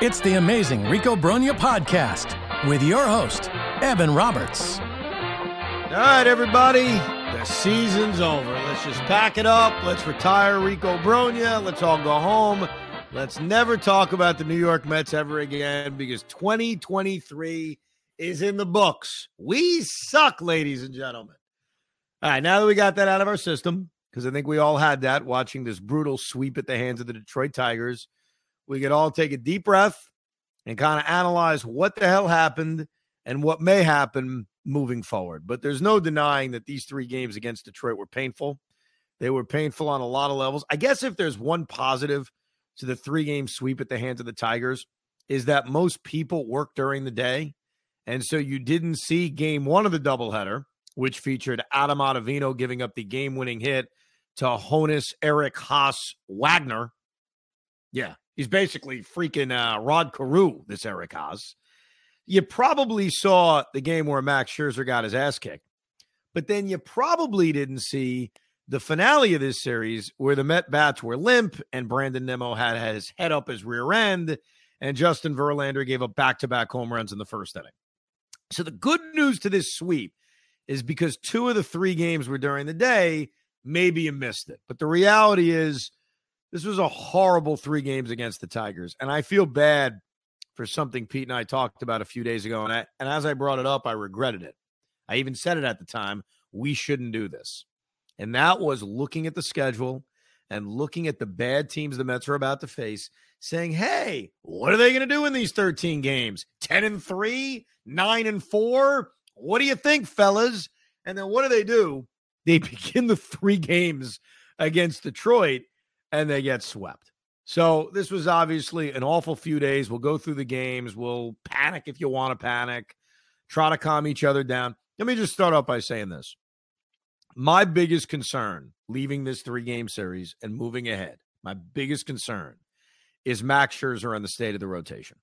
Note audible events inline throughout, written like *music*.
It's the amazing Rico Brogna podcast with your host, Evan Roberts. All right, everybody, the season's over. Let's just pack it up. Let's retire Rico Brogna. Let's all go home. Let's never talk about the New York Mets ever again because 2023 is in the books. We suck, ladies and gentlemen. All right, now that we got that out of our system, because I think we all had that watching this brutal sweep at the hands of the Detroit Tigers, we could all take a deep breath and kind of analyze what the hell happened and what may happen moving forward. But there's no denying that these three games against Detroit were painful. They were painful on a lot of levels. I guess if there's one positive to the three game sweep at the hands of the Tigers, is that most people work during the day. And so you didn't see game one of the doubleheader, which featured Adam Ottavino giving up the game winning hit to Honus Eric Haase Wagner. Yeah, he's basically freaking uh, Rod Carew, this Eric Haase. You probably saw the game where Max Scherzer got his ass kicked, but then you probably didn't see the finale of this series where the Met bats were limp and Brandon Nimmo had his head up his rear end and Justin Verlander gave up back to back home runs in the first inning. So the good news to this sweep is because two of the three games were during the day, maybe you missed it. But the reality is, this was a horrible three games against the Tigers. And I feel bad for something Pete and I talked about a few days ago. And, I, and as I brought it up, I regretted it. I even said it at the time we shouldn't do this. And that was looking at the schedule and looking at the bad teams the Mets are about to face, saying, hey, what are they going to do in these 13 games? 10 and 3, 9 and 4? What do you think, fellas? And then what do they do? They *laughs* begin the three games against Detroit and they get swept. So this was obviously an awful few days. We'll go through the games. We'll panic if you want to panic, try to calm each other down. Let me just start off by saying this. My biggest concern leaving this three game series and moving ahead, my biggest concern is Max Scherzer and the state of the rotation.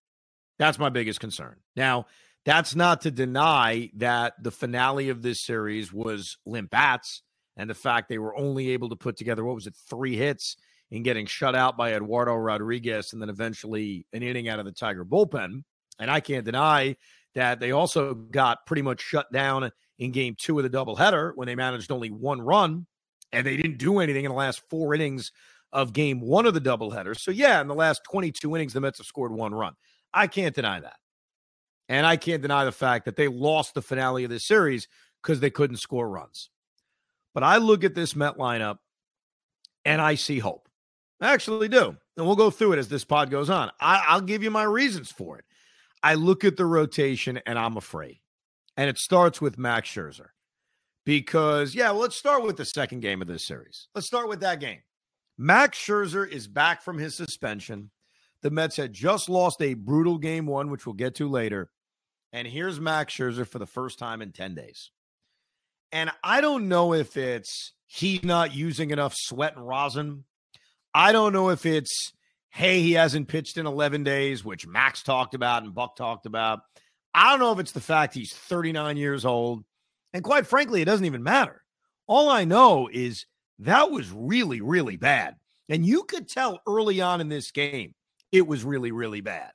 That's my biggest concern. Now, that's not to deny that the finale of this series was limp bats and the fact they were only able to put together, what was it, three hits in getting shut out by Eduardo Rodriguez and then eventually an inning out of the Tiger bullpen. And I can't deny that they also got pretty much shut down in game two of the doubleheader when they managed only one run and they didn't do anything in the last four innings of game one of the doubleheader. So, yeah, in the last 22 innings, the Mets have scored one run. I can't deny that. And I can't deny the fact that they lost the finale of this series because they couldn't score runs. But I look at this Met lineup and I see hope. I actually do. And we'll go through it as this pod goes on. I, will give you my reasons for it. I look at the rotation and I'm afraid. And it starts with Max Scherzer. Because, yeah, well, let's start with the second game of this series. Let's start with that game. Max Scherzer is back from his suspension. The Mets had just lost a brutal game one, which we'll get to later. And here's Max Scherzer for the first time in 10 days. And I don't know if it's he's not using enough sweat and rosin I don't know if it's, hey, he hasn't pitched in 11 days, which Max talked about and Buck talked about. I don't know if it's the fact he's 39 years old. And quite frankly, it doesn't even matter. All I know is that was really, really bad. And you could tell early on in this game, it was really, really bad.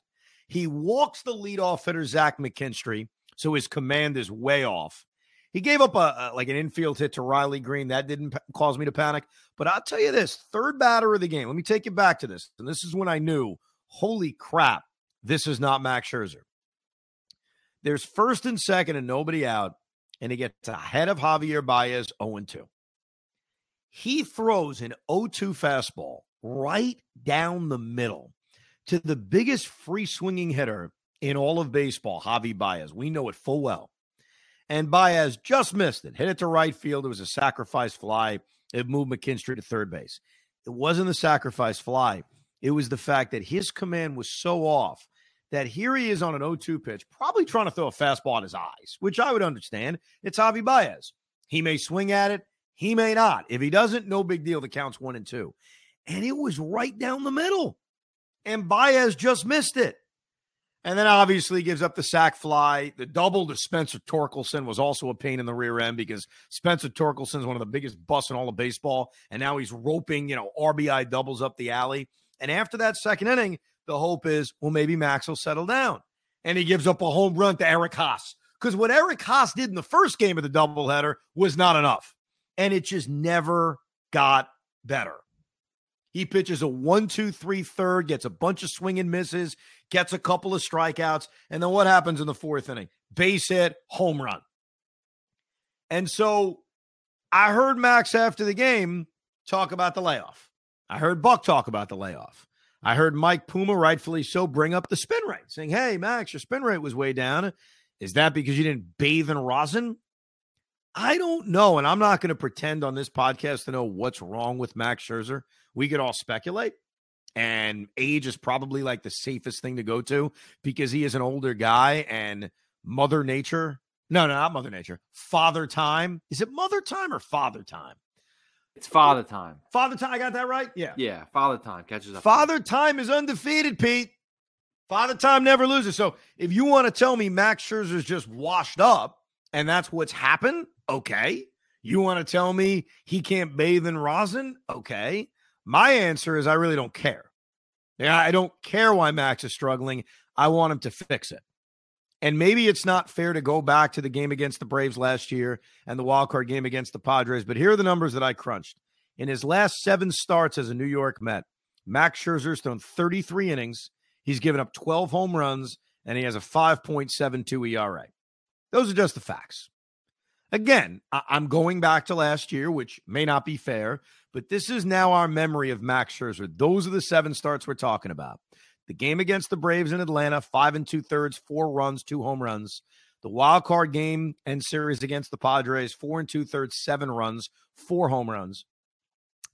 He walks the leadoff hitter, Zach McKinstry, so his command is way off. He gave up a, a, like an infield hit to Riley Greene. That didn't p- cause me to panic. But I'll tell you this: third batter of the game. Let me take you back to this, and this is when I knew, holy crap, this is not Max Scherzer. There's first and second and nobody out, and he gets ahead of Javier Baez 0 2. He throws an 0 2 fastball right down the middle to the biggest free swinging hitter in all of baseball, Javi Baez. We know it full well and Baez just missed it. Hit it to right field. It was a sacrifice fly. It moved McKinstry to third base. It wasn't the sacrifice fly. It was the fact that his command was so off that here he is on an 0-2 pitch, probably trying to throw a fastball at his eyes, which I would understand. It's Javi Baez. He may swing at it. He may not. If he doesn't, no big deal. The count's one and two. And it was right down the middle. And Baez just missed it. And then obviously gives up the sac fly. The double to Spencer Torkelson was also a pain in the rear end because Spencer Torkelson is one of the biggest busts in all of baseball. And now he's roping, you know, RBI doubles up the alley. And after that second inning, the hope is, well, maybe Max will settle down. And he gives up a home run to Eric Haase. Because what Eric Haase did in the first game of the doubleheader was not enough. And it just never got better. He pitches a one, two, three, third, gets a bunch of swing and misses, gets a couple of strikeouts. And then what happens in the fourth inning? Base hit, home run. And so I heard Max after the game talk about the layoff. I heard Buck talk about the layoff. I heard Mike Puma, rightfully so, bring up the spin rate, saying, Hey, Max, your spin rate was way down. Is that because you didn't bathe in rosin? I don't know. And I'm not going to pretend on this podcast to know what's wrong with Max Scherzer. We could all speculate. And age is probably like the safest thing to go to because he is an older guy and Mother Nature. No, no, not Mother Nature. Father Time. Is it Mother Time or Father Time? It's Father Time. Father Time. I got that right? Yeah. Yeah. Father Time catches up. Father Time is undefeated, Pete. Father Time never loses. So if you want to tell me Max Scherzer's just washed up and that's what's happened, okay. You want to tell me he can't bathe in rosin? Okay. My answer is I really don't care. Yeah, I don't care why Max is struggling. I want him to fix it. And maybe it's not fair to go back to the game against the Braves last year and the wild card game against the Padres, but here are the numbers that I crunched. In his last seven starts as a New York Met, Max Scherzer's thrown 33 innings. He's given up 12 home runs, and he has a 5.72 ERA. Those are just the facts. Again, I- am going back to last year, which may not be fair, but this is now our memory of Max Scherzer. Those are the seven starts we're talking about. The game against the Braves in Atlanta, five and two thirds, four runs, two home runs. The wild card game and series against the Padres, four and two thirds, seven runs, four home runs.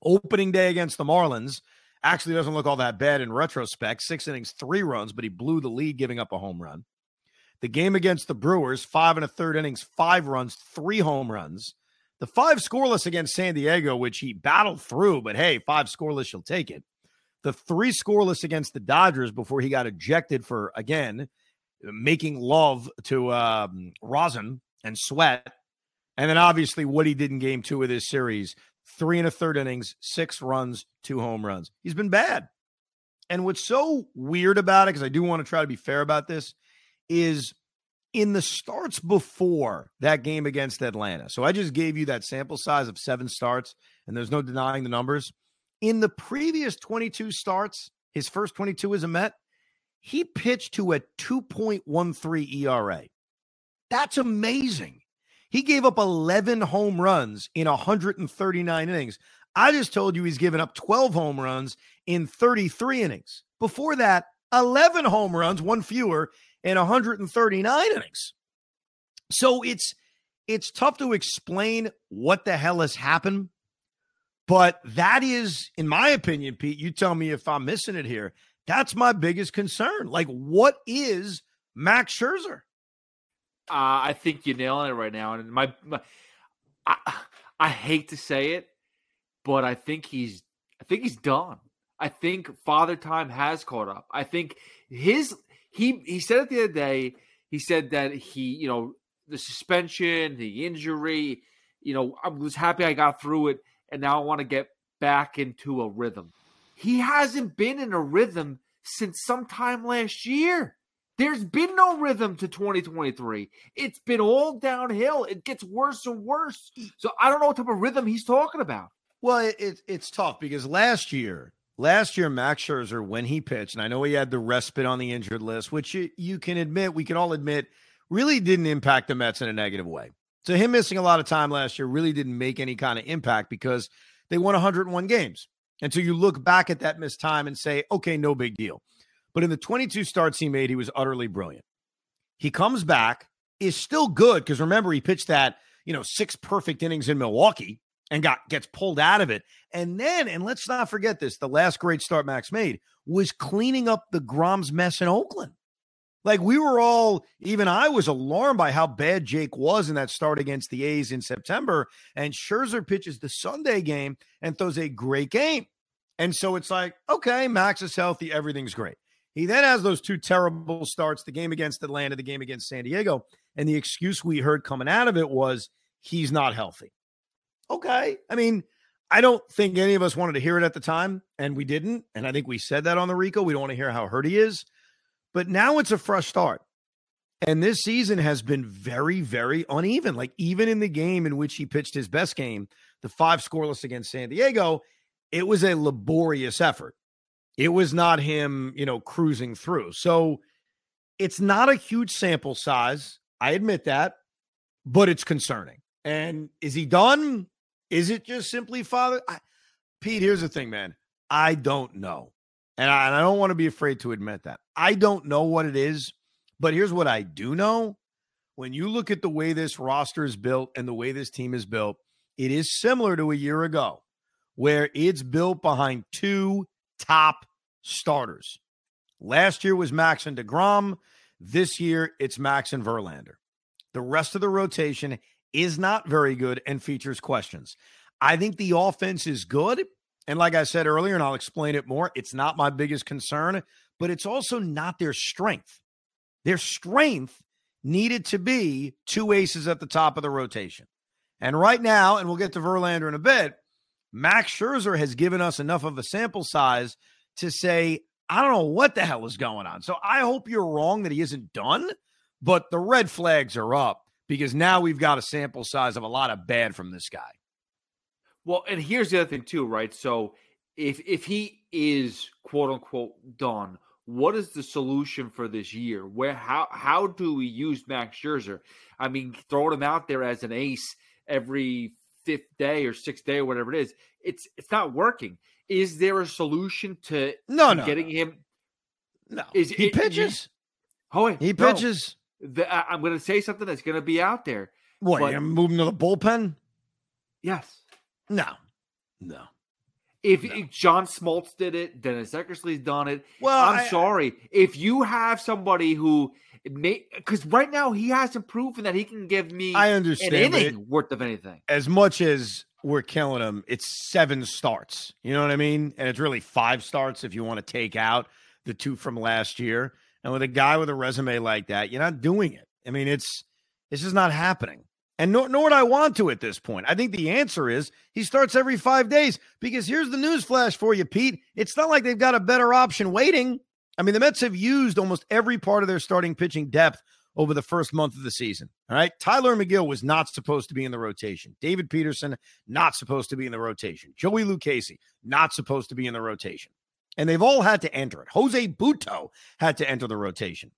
Opening day against the Marlins actually doesn't look all that bad in retrospect. Six innings, three runs, but he blew the lead, giving up a home run. The game against the Brewers, five and a third innings, five runs, three home runs. The five scoreless against San Diego, which he battled through, but hey, five scoreless, you'll take it the three scoreless against the Dodgers before he got ejected for again making love to um, rosin and sweat, and then obviously what he did in Game Two of this series: three and a third innings, six runs, two home runs. He's been bad. And what's so weird about it, because I do want to try to be fair about this, is in the starts before that game against Atlanta. So I just gave you that sample size of seven starts, and there's no denying the numbers. In the previous 22 starts, his first 22 as a Met, he pitched to a 2.13 ERA. That's amazing. He gave up 11 home runs in 139 innings. I just told you he's given up 12 home runs in 33 innings. Before that, 11 home runs, one fewer in 139 innings. So it's it's tough to explain what the hell has happened but that is, in my opinion, Pete, you tell me if I'm missing it here. That's my biggest concern. Like, what is Max Scherzer? Uh, I think you're nailing it right now. And my, my I, I hate to say it, but I think he's, I think he's done. I think Father Time has caught up. I think his, he, he said it the other day. He said that he, you know, the suspension, the injury, you know, I was happy I got through it and now I want to get back into a rhythm. He hasn't been in a rhythm since sometime last year. There's been no rhythm to 2023. It's been all downhill. It gets worse and worse. So I don't know what type of rhythm he's talking about. Well, it, it, it's tough because last year, last year, Max Scherzer, when he pitched, and I know he had the respite on the injured list, which you, you can admit, we can all admit, really didn't impact the Mets in a negative way. So him missing a lot of time last year really didn't make any kind of impact because they won 101 games. And so you look back at that missed time and say, okay, no big deal. But in the 22 starts he made, he was utterly brilliant. He comes back, is still good because remember he pitched that, you know, six perfect innings in Milwaukee and got gets pulled out of it. And then, and let's not forget this, the last great start Max made was cleaning up deGrom's mess in Oakland. Like we were all, even I was alarmed by how bad Jake was in that start against the A's in September. And Scherzer pitches the Sunday game and throws a great game. And so it's like, okay, Max is healthy. Everything's great. He then has those two terrible starts the game against Atlanta, the game against San Diego. And the excuse we heard coming out of it was he's not healthy. Okay. I mean, I don't think any of us wanted to hear it at the time, and we didn't. And I think we said that on the Rico. We don't want to hear how hurt he is. But now it's a fresh start. And this season has been very, very uneven. Like, even in the game in which he pitched his best game, the five scoreless against San Diego, it was a laborious effort. It was not him, you know, cruising through. So it's not a huge sample size. I admit that, but it's concerning. And is he done? Is it just simply father? I, Pete, here's the thing, man. I don't know. And I, and I don't want to be afraid to admit that. I don't know what it is, but here's what I do know. When you look at the way this roster is built and the way this team is built, it is similar to a year ago, where it's built behind two top starters. Last year was Max and DeGrom. This year, it's Max and Verlander. The rest of the rotation is not very good and features questions. I think the offense is good. And like I said earlier, and I'll explain it more, it's not my biggest concern, but it's also not their strength. Their strength needed to be two aces at the top of the rotation. And right now, and we'll get to Verlander in a bit, Max Scherzer has given us enough of a sample size to say, I don't know what the hell is going on. So I hope you're wrong that he isn't done, but the red flags are up because now we've got a sample size of a lot of bad from this guy. Well, and here's the other thing too, right? So if if he is quote unquote done, what is the solution for this year? Where how how do we use Max Scherzer? I mean, throwing him out there as an ace every fifth day or sixth day or whatever it is, it's it's not working. Is there a solution to no, no getting him? No, is he it, pitches. oh, wait, he no. The, I, am going to say something that's going to be out there. What? but- You're moving to the bullpen? Yes. No, no. If, No. if John Smoltz did it, Dennis Eckersley's done it. Well, I'm I- sorry. If you have somebody who may, because right now he hasn't proven that he can give me I understand. but inning it- worth of anything. as much as we're killing him, it's seven starts. You know what I mean? And it's really five starts if you want to take out the two from last year. And with a guy with a resume like that, you're not doing it. I mean, it's it's just not happening. And nor, nor would I want to at this point. I think the answer is he starts every five days because here's the news flash for you, Pete. It's not like they've got a better option waiting. I mean, the Mets have used almost every part of their starting pitching depth over the first month of the season. All right. Tylor Megill was not supposed to be in the rotation. David Peterson, not supposed to be in the rotation. Joey Lucchesi, not supposed to be in the rotation. And they've all had to enter it. Jose Butto had to enter the rotation.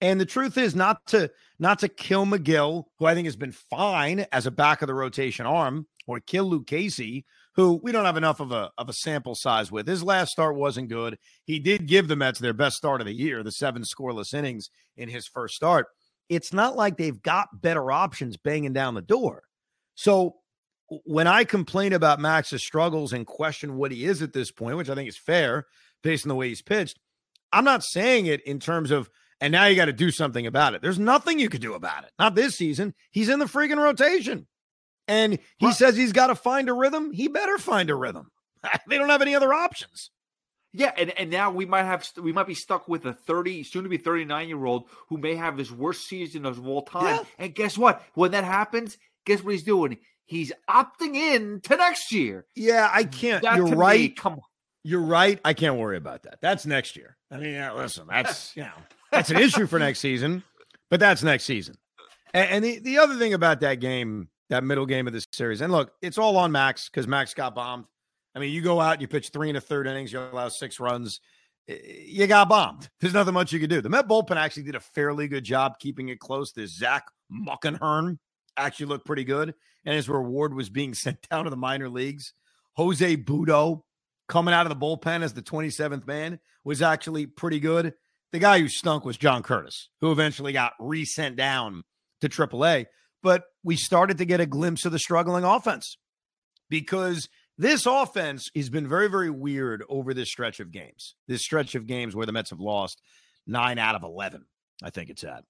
And the truth is not to not to kill Megill, who I think has been fine as a back of the rotation arm, or kill Lucchesi, who we don't have enough of a of a sample size with. His last start wasn't good. He did give the Mets their best start of the year, the seven scoreless innings in his first start. It's not like they've got better options banging down the door. So when I complain about Max's struggles and question what he is at this point, which I think is fair based on the way he's pitched, I'm not saying it in terms of and now you got to do something about it. There's nothing you could do about it. Not this season. He's in the freaking rotation. And he says he's got to find a rhythm. He better find a rhythm. *laughs* they don't have any other options. Yeah, and, and now we might have we might be stuck with a 30 soon to be 39 year old who may have his worst season of all time. Yeah. And guess what? When that happens, guess what he's doing? He's opting in to next year. Yeah, I can't. That You're to me, right. come on. You're right. I can't worry about that. That's next year. I mean, yeah, listen, that's *laughs* you know, that's an issue for next season, but that's next season. And, and the, the other thing about that game, that middle game of this series, and look, it's all on Max because Max got bombed. I mean, you go out, you pitch three and a third innings, you allow six runs, you got bombed. There's nothing much you could do. The Met bullpen actually did a fairly good job keeping it close. This Zach Muckenhirn actually looked pretty good, and his reward was being *laughs* sent down to the minor leagues. Jose Butto coming out of the bullpen as the 27th man was actually pretty good. The guy who stunk was John Curtiss, who eventually got resent down to AAA. But we started to get a glimpse of the struggling offense because this offense has been very, very weird over this stretch of games. This stretch of games where the Mets have lost nine out of 11, I think it's at.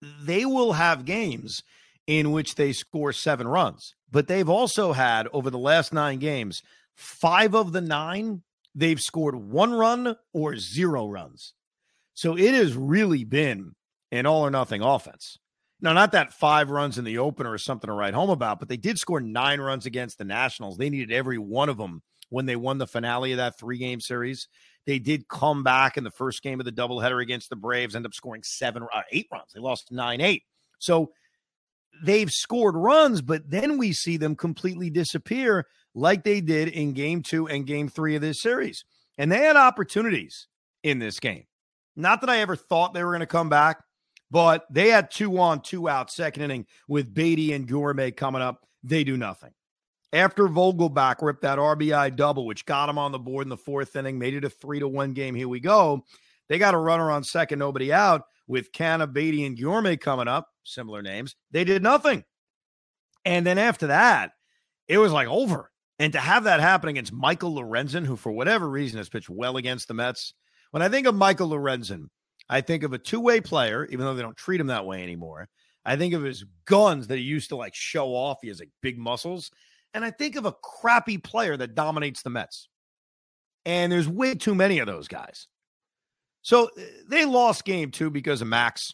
They will have games in which they score seven runs, but they've also had over the last nine games, five of the nine, they've scored one run or zero runs. So it has really been an all or nothing offense. Now, not that five runs in the opener is something to write home about, but they did score nine runs against the Nationals. They needed every one of them when they won the finale of that three game series. They did come back in the first game of the doubleheader against the Braves, end up scoring seven, uh, eight runs. They lost nine eight. So they've scored runs, but then we see them completely disappear like they did in game two and game three of this series. And they had opportunities in this game. Not that I ever thought they were going to come back, but they had two on, two out, second inning with Baty and Guillorme coming up. They do nothing. After Vogelbach ripped that RBI double, which got him on the board in the fourth inning, made it a three to one game. Here we go. They got a runner on second, nobody out with Canha, Baty, and Guillorme coming up, similar names. They did nothing. And then after that, it was like over. And to have that happen against Michael Lorenzen, who for whatever reason has pitched well against the Mets, when I think of Michael Lorenzen, I think of a two way player, even though they don't treat him that way anymore. I think of his guns that he used to like show off. He has like big muscles. And I think of a crappy player that dominates the Mets. And there's way too many of those guys. So uh, they lost game two because of Max.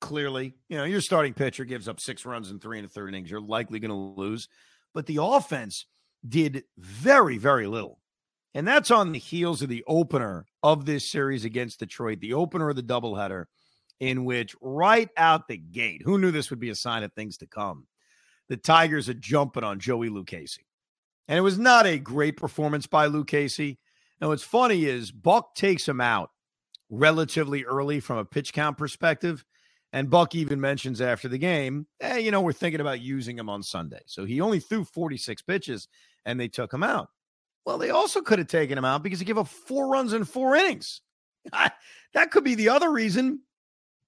Clearly, you know, your starting pitcher gives up six runs in three and a third innings. You're likely going to lose. But the offense did very, very little. And that's on the heels of the opener of this series against Detroit, the opener of the doubleheader, in which right out the gate, who knew this would be a sign of things to come? the Tigers are jumping on Joey Lucchesi. And it was not a great performance by Lucchesi. And what's funny is Buck takes him out relatively early from a pitch count perspective. And Buck even mentions after the game, hey, you know, we're thinking about using him on Sunday. So he only threw 46 pitches and they took him out. Well, they also could have taken him out because he gave up four runs in four innings. *laughs* that could be the other reason.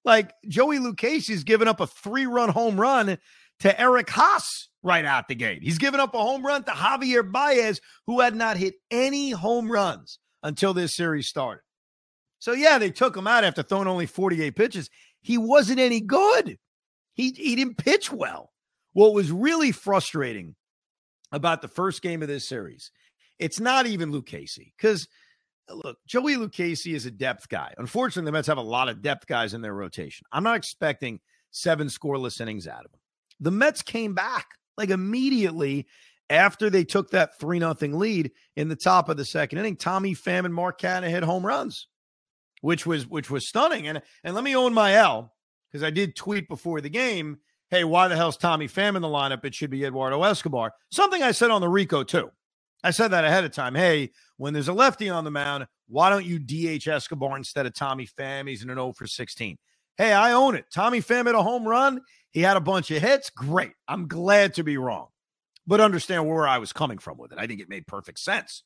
Like Joey Lucchesi's given up a three run home run to Eric Haase right out the gate. He's given up a home run to Javier Baez, who had not hit any home runs until this series started. So, yeah, they took him out after throwing only 48 pitches. He wasn't any good. He, he didn't pitch well. What was really frustrating about the first game of this series, it's not even Lucchesi because uh, look, Joey Lucchesi is a depth guy. Unfortunately, the Mets have a lot of depth guys in their rotation. I'm not expecting seven scoreless innings out of him. The Mets came back like immediately after they took that 3 nothing lead in the top of the second inning. Tommy Pham and Mark Canha hit home runs, which was which was stunning. And and let me own my L because I did tweet before the game, hey, why the hell's Tommy Pham in the lineup? It should be Eduardo Escobar. Something I said on the Rico too. I said that ahead of time. Hey, when there's a lefty on the mound, why don't you DH Escobar instead of Tommy Pham? He's in an 0 for 16. Hey, I own it. Tommy Pham hit a home run. He had a bunch of hits. Great. I'm glad to be wrong, but understand where I was coming from with it. I think it made perfect sense.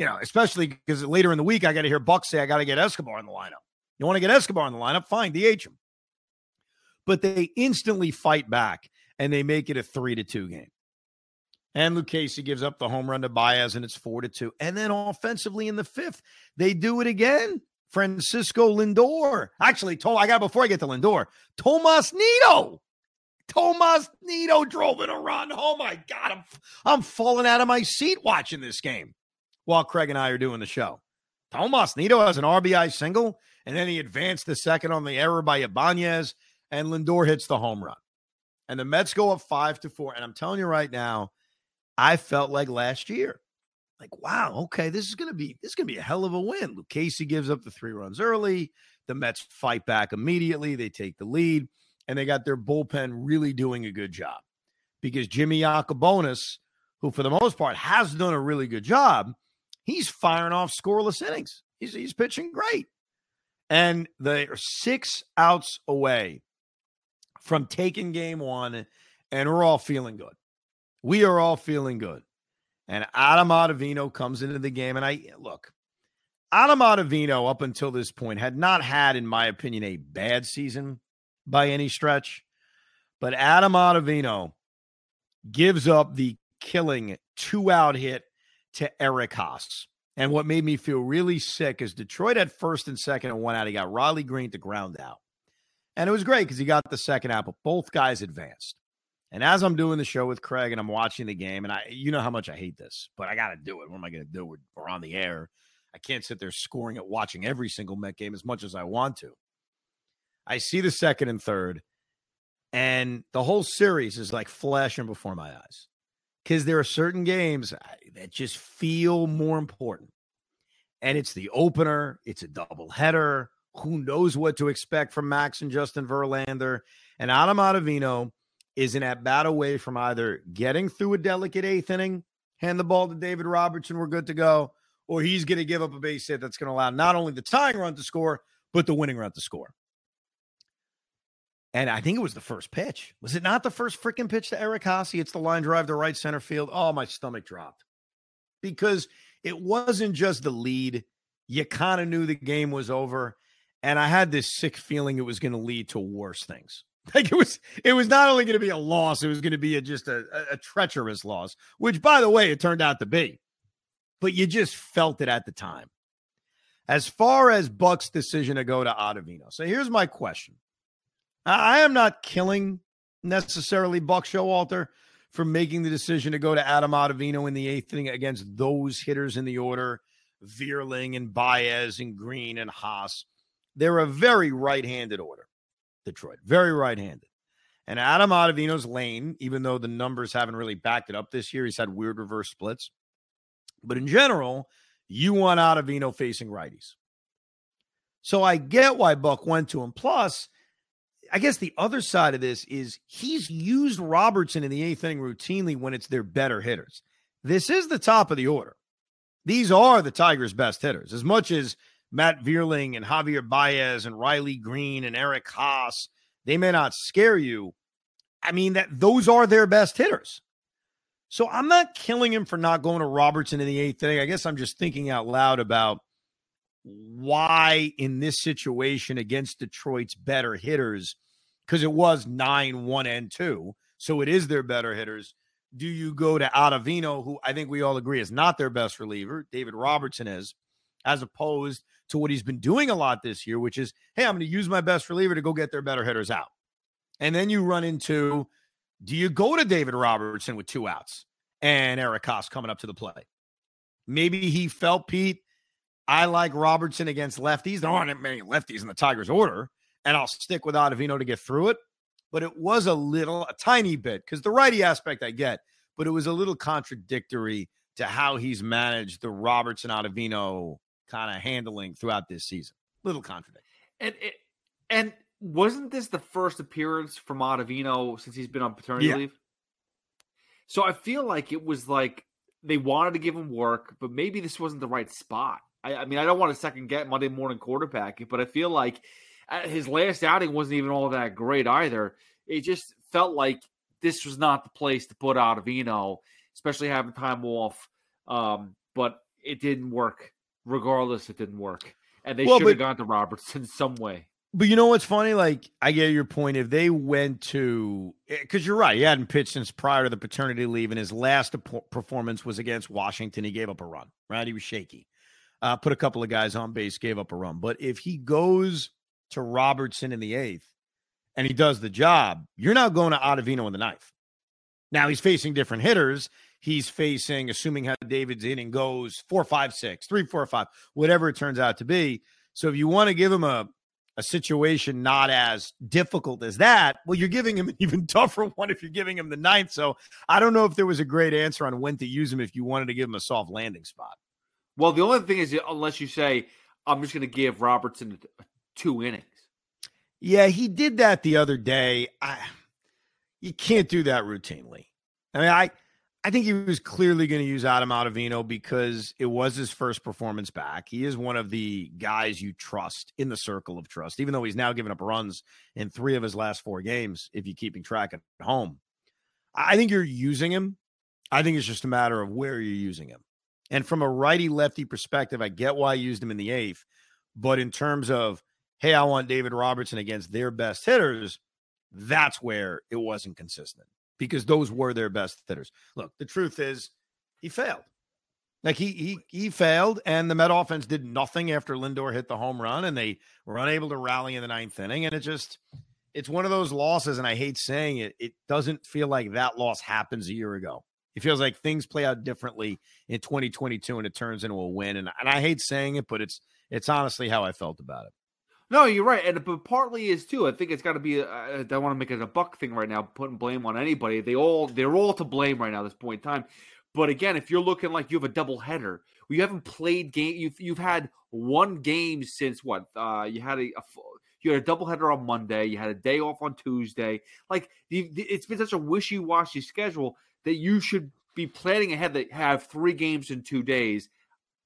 You know, especially because later in the week, I got to hear Buck say, I got to get Escobar in the lineup. You want to get Escobar in the lineup? Fine, DH him. But they instantly fight back and they make it a three to two game. And Lucchesi gives up the home run to Baez, and it's four to two. And then offensively in the fifth, they do it again. Francisco Lindor. Actually, I got before I get to Lindor, Tomas Nido. Tomas Nido drove in a run. Oh my God, I'm I'm falling out of my seat watching this game while Craig and I are doing the show. Tomas Nido has an RBI single, and then he advanced the second on the error by Ibanez, and Lindor hits the home run. And the Mets go up five to four. And I'm telling you right now, I felt like last year like, wow, okay, this is gonna be this is gonna be a hell of a win. Lucchesi gives up the three runs early. The Mets fight back immediately. They take the lead, and they got their bullpen really doing a good job because Jimmy Yacabonis, who for the most part has done a really good job, he's firing off scoreless innings. He's he's pitching great, and they're six outs away from taking game one, and we're all feeling good. We are all feeling good and Adam Ottavino comes into the game. And I look, Adam Ottavino, up until this point, had not had, in my opinion, a bad season by any stretch. But Adam Ottavino gives up the killing two out hit to Eric Haase. And what made me feel really sick is Detroit had first and second and one out. He got Riley Greene to ground out. And it was great because he got the second out, but both guys advanced. And as I'm doing the show with Craig and I'm watching the game, and I, you know how much I hate this, but I got to do it. What am I to do? We're, we're on the air. I can't sit there scoring at watching every single Met game as much as I want to. I see the second and third, And the whole series is like flashing before my eyes because there are certain games that just feel more important. And it's the opener, it's a double header. Who knows what to expect from Max and Justin Verlander? And Adam Ottavino is an at bat away from either getting through a delicate eighth inning, hand the ball to David Robertson, we're good to go, or he's going to give up a base hit that's going to allow not only the tying run to score, but the winning run to score. And I think it was the first pitch. Was it not the first freaking pitch to Eric Haase? It's the line drive to right center field. Oh, my stomach dropped because it wasn't just the lead. You kind of knew the game was over. And I had this sick feeling it was going to lead to worse things. *laughs* Like it was, it was not only going to be a loss, it was going to be a, just a, a treacherous loss, which, by the way, it turned out to be. But you just felt it at the time. As far as Buck's decision to go to Ottavino, so here's my question: I am not killing necessarily Buck Showalter for making the decision to go to Adam Ottavino in the eighth inning against those hitters in the order, Vierling and Baez and Greene and Haase. They're a very right-handed order, Detroit, very right-handed. And Adam Ottavino's lane, even though the numbers haven't really backed it up this year, he's had weird reverse splits. But in general, you want Ottavino facing righties. So I get why Buck went to him. Plus, I guess the other side of this is he's used Robertson in the eighth inning routinely when it's their better hitters. This is the top of the order. These are the Tigers' best hitters. As much as Matt Vierling and Javier Baez and Riley Greene and Eric Haase, they may not scare you. I mean, that those are their best hitters. So I'm not killing him for not going to Robertson in the eighth inning. I guess I'm just thinking out loud about why in this situation against Detroit's better hitters, because it was nine, one, and two. So it is their better hitters. Do you go to Ottavino, who I think we all agree is not their best reliever? David Robertson is, as opposed to what he's been doing a lot this year, which is, hey, I'm going to use my best reliever to go get their better hitters out. And then you run into, do you go to David Robertson with two outs and Eric Haase coming up to the play? Maybe he felt, Pete, I like Robertson against lefties. There aren't many lefties in the Tigers' order, and I'll stick with Ottavino to get through it. But it was a little, a tiny bit, because the righty aspect I get, but it was a little contradictory to how he's managed the Robertson Ottavino kind of handling throughout this season. Little contradictory. And it, and wasn't this the first appearance from Ottavino since he's been on paternity yeah. leave? So I feel like it was like they wanted to give him work, but maybe this wasn't the right spot. I, I mean, I don't want to second get Monday morning quarterback, but I feel like uh, his last outing wasn't even all that great either. It just felt like this was not the place to put Ottavino, especially having time off. Um, but it didn't work. Regardless, it didn't work, and they well, should have gone to Robertson *laughs* some way. But you know what's funny? Like, I get your point. If they went to, because eh, you're right, he hadn't pitched since prior to the paternity leave, and his last performance was against Washington. He gave up a run, right? He was shaky uh, put a couple of guys on base, gave up a run. But if he goes to Robertson in the eighth and he does the job, you're now going to Ottavino in the ninth. Now he's facing different hitters. He's facing, assuming how David's inning goes, four, five, six, three, four, five, whatever it turns out to be. So if you want to give him a a situation not as difficult as that, well, you're giving him an *laughs* even tougher one if you're giving him the ninth. So I don't know if there was a great answer on when to use him if you wanted to give him a soft landing spot. Well, the only thing is, unless you say, I'm just going to give Robertson two innings. Yeah, he did that the other day. I, you can't do that routinely. I mean, I, I think he was clearly going to use Adam Ottavino because it was his first performance back. He is one of the guys you trust in the circle of trust, even though he's now given up runs in three of his last four games, if you're keeping track at home. I think you're using him. I think it's just a matter of where you're using him. And from a righty lefty perspective, I get why I used him in the eighth. But in terms of, hey, I want David Robertson against their best hitters, that's where it wasn't consistent because those were their best hitters. Look, the truth is he failed. Like he he he failed, and the Met offense did nothing after Lindor hit the home run, and they were unable to rally in the ninth inning. And it just it's one of those losses, and I hate saying it, it doesn't feel like that loss happens a year ago. It feels like things play out differently in 2022 and it turns into a win. And, and I hate saying it, but it's it's honestly how I felt about it. No, you're right, and but partly is too. I think it's got to be. Uh, I don't want to make it a buck thing right now, putting blame on anybody. They all they're all to blame right now. At this point in time, but again, if you're looking like you have a double header, you haven't played game. You've you've had one game since what? Uh, you had a, a you had a doubleheader on Monday. You had a day off on Tuesday. Like it's been such a wishy washy schedule that you should be planning ahead that have three games in two days.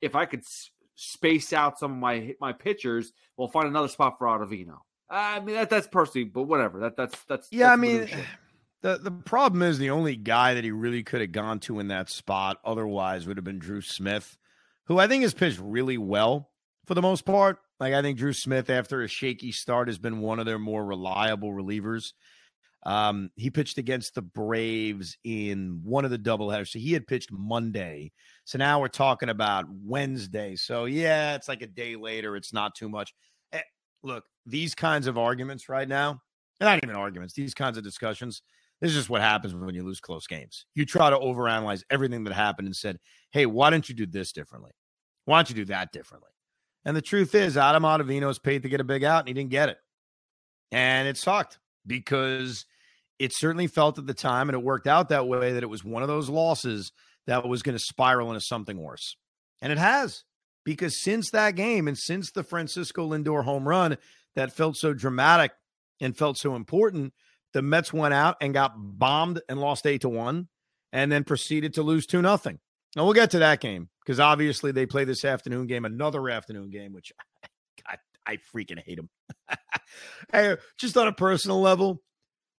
If I could s- space out some of my my pitchers, we'll find another spot for Ottavino. I mean that that's personally, but whatever. That that's that's yeah. That's I mean, the the problem is the only guy that he really could have gone to in that spot otherwise would have been Drew Smith, who I think has pitched really well for the most part. Like I think Drew Smith, after a shaky start, has been one of their more reliable relievers. Um, he pitched against the Braves in one of the doubleheaders. So he had pitched Monday. So now we're talking about Wednesday. So yeah, it's like a day later. It's not too much. Eh, look, these kinds of arguments right now, not even arguments, these kinds of discussions, this is just what happens when you lose close games. You try to overanalyze everything that happened and said, hey, why don't you do this differently? Why don't you do that differently? And the truth is, Adam Ottavino is paid to get a big out, and he didn't get it. And it sucked because it certainly felt at the time, and it worked out that way, that it was one of those losses that was going to spiral into something worse. And it has, because since that game and since the Francisco Lindor home run that felt so dramatic and felt so important, the Mets went out and got bombed and lost eight to one, and then proceeded to lose two nothing. Now we'll get to that game because obviously they play this afternoon game, another afternoon game, which *laughs* God, I freaking hate them. *laughs* hey, just on a personal level,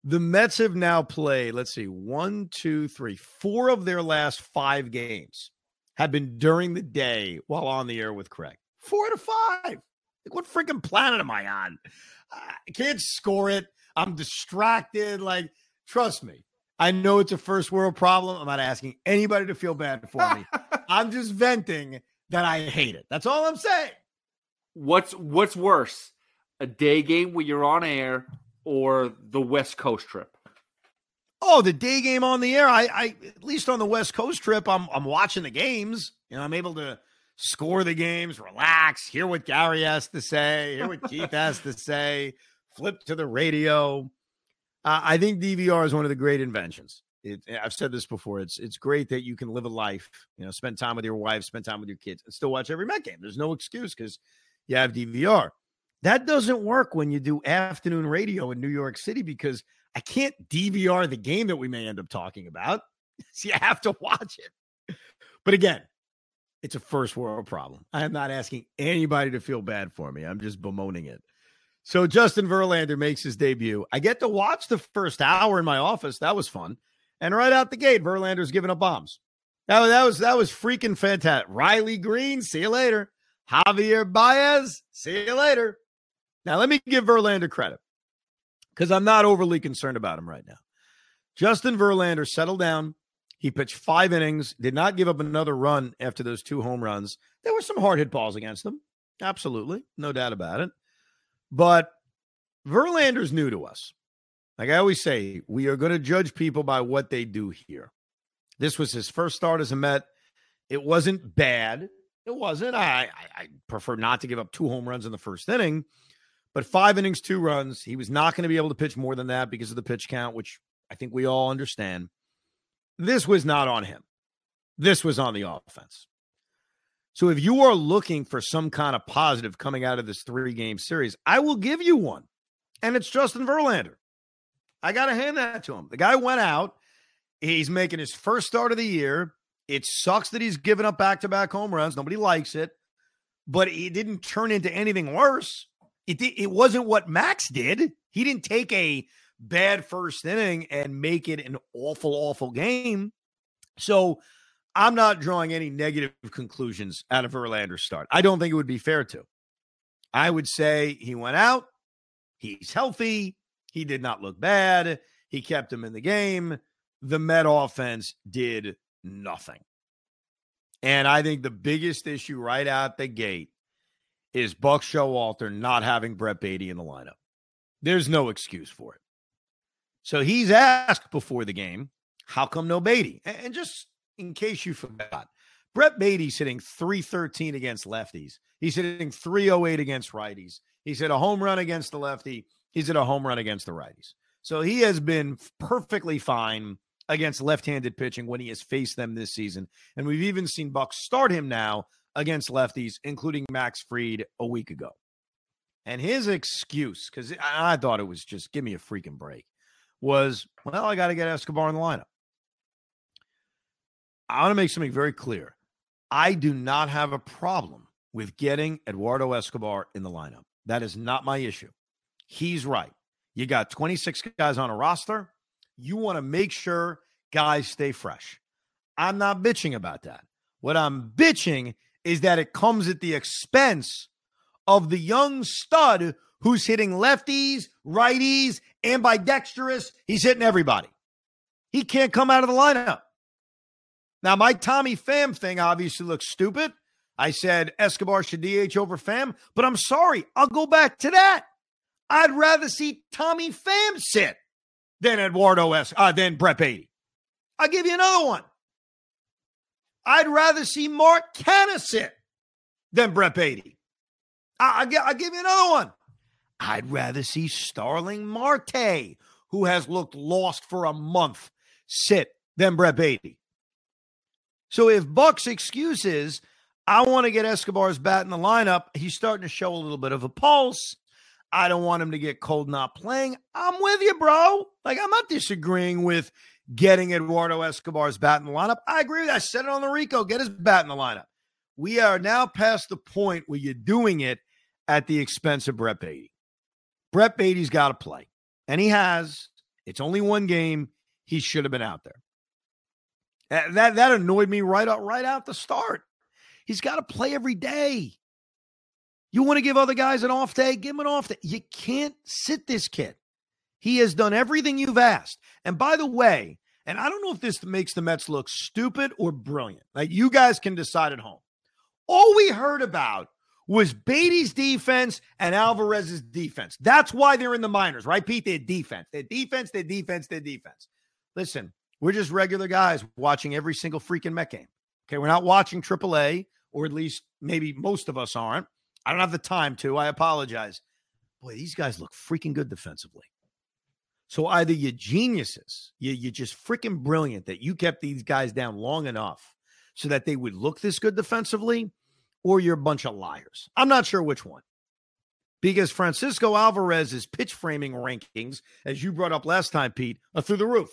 the Mets have now played, let's see, one, two, three, four of their last five games have been during the day while on the air with Craig. Four to five. Like, what freaking planet am I on? I can't score it. I'm distracted. Like, trust me, I know it's a first world problem. I'm not asking anybody to feel bad for me. *laughs* I'm just venting that I hate it. That's all I'm saying. What's what's worse? A day game where you're on air or the West Coast trip? Oh, the day game on the air. I, I at least on the West Coast trip, I'm I'm watching the games. You know, I'm able to score the games, relax, hear what Gary has to say, hear what Keith *laughs* has to say, flip to the radio. Uh, I think DVR is one of the great inventions. It, I've said this before. It's it's great that you can live a life, you know, spend time with your wife, spend time with your kids, and still watch every Met game. There's no excuse because you have DVR. That doesn't work when you do afternoon radio in New York City because I can't DVR the game that we may end up talking about. *laughs* So you have to watch it. But again, it's a first world problem. I am not asking anybody to feel bad for me. I'm just bemoaning it. So Justin Verlander makes his debut. I get to watch the first hour in my office. That was fun. And right out the gate, Verlander's giving up bombs. That, that was that was freaking fantastic. Riley Greene, see you later. Javier Baez, see you later. Now let me give Verlander credit because I'm not overly concerned about him right now. Justin Verlander settled down. He pitched five innings, did not give up another run after those two home runs. There were some hard hit balls against him. Absolutely. No doubt about it. But Verlander's new to us. Like I always say, we are going to judge people by what they do here. This was his first start as a Met. It wasn't bad. It wasn't. I, I, I prefer not to give up two home runs in the first inning, but five innings, two runs. He was not going to be able to pitch more than that because of the pitch count, which I think we all understand. This was not on him. This was on the offense. So if you are looking for some kind of positive coming out of this three game series, I will give you one. And it's Justin Verlander. I got to hand that to him. The guy went out. He's making his first start of the year. It sucks that he's given up back to back home runs. Nobody likes it, but he didn't turn into anything worse. It, it wasn't what Max did. He didn't take a bad first inning and make it an awful, awful game. So I'm not drawing any negative conclusions out of Verlander's start. I don't think it would be fair to. I would say he went out. He's healthy. He did not look bad. He kept him in the game. The Met offense did nothing. And I think the biggest issue right out the gate is Buck Showalter not having Brett Baty in the lineup. There's no excuse for it. So he's asked before the game, how come no Baty? And just in case you forgot, Brett Baty's hitting 313 against lefties. He's hitting 308 against righties. He's hit a home run against the lefty. He's hit a home run against the righties. So he has been perfectly fine against left-handed pitching when he has faced them this season. And we've even seen Buck start him now against lefties, including Max Fried a week ago. And his excuse, because I thought it was just give me a freaking break, was, well, I got to get Escobar in the lineup. I want to make something very clear. I do not have a problem with getting Eduardo Escobar in the lineup. That is not my issue. He's right. You got 26 guys on a roster. You want to make sure guys stay fresh. I'm not bitching about that. What I'm bitching is that it comes at the expense of the young stud who's hitting lefties, righties, ambidextrous. He's hitting everybody. He can't come out of the lineup. Now, my Tommy Pham thing obviously looks stupid. I said Escobar should DH over Pham, but I'm sorry. I'll go back to that. I'd rather see Tommy Pham sit than Eduardo S. Uh, than Brett Baty. I'll give you another one. I'd rather see Mark Canha than Brett Baty. I, will I'll give you another one. I'd rather see Starling Marte, who has looked lost for a month, sit than Brett Baty. So if Buck's excuse is, I want to get Escobar's bat in the lineup, he's starting to show a little bit of a pulse. I don't want him to get cold not playing. I'm with you, bro. Like, I'm not disagreeing with getting Eduardo Escobar's bat in the lineup. I agree with that. I said it on the Rico. Get his bat in the lineup. We are now past the point where you're doing it at the expense of Brett Baty. Brett Baty's got to play, and he has. It's only one game. He should have been out there. That that annoyed me right out right out the start. He's got to play every day. You want to give other guys an off day? Give him an off day. You can't sit this kid. He has done everything you've asked. And by the way, and I don't know if this makes the Mets look stupid or brilliant. Like you guys can decide at home. All we heard about was Baty's defense and Alvarez's defense. That's why they're in the minors, right, Pete? Their defense, their defense, their defense, their defense. Listen, we're just regular guys watching every single freaking Met game. Okay, we're not watching AAA, or at least maybe most of us aren't. I don't have the time to. I apologize. Boy, these guys look freaking good defensively. So either you're geniuses, you, you're just freaking brilliant that you kept these guys down long enough so that they would look this good defensively, or you're a bunch of liars. I'm not sure which one. Because Francisco Alvarez's pitch framing rankings, as you brought up last time, Pete, are through the roof.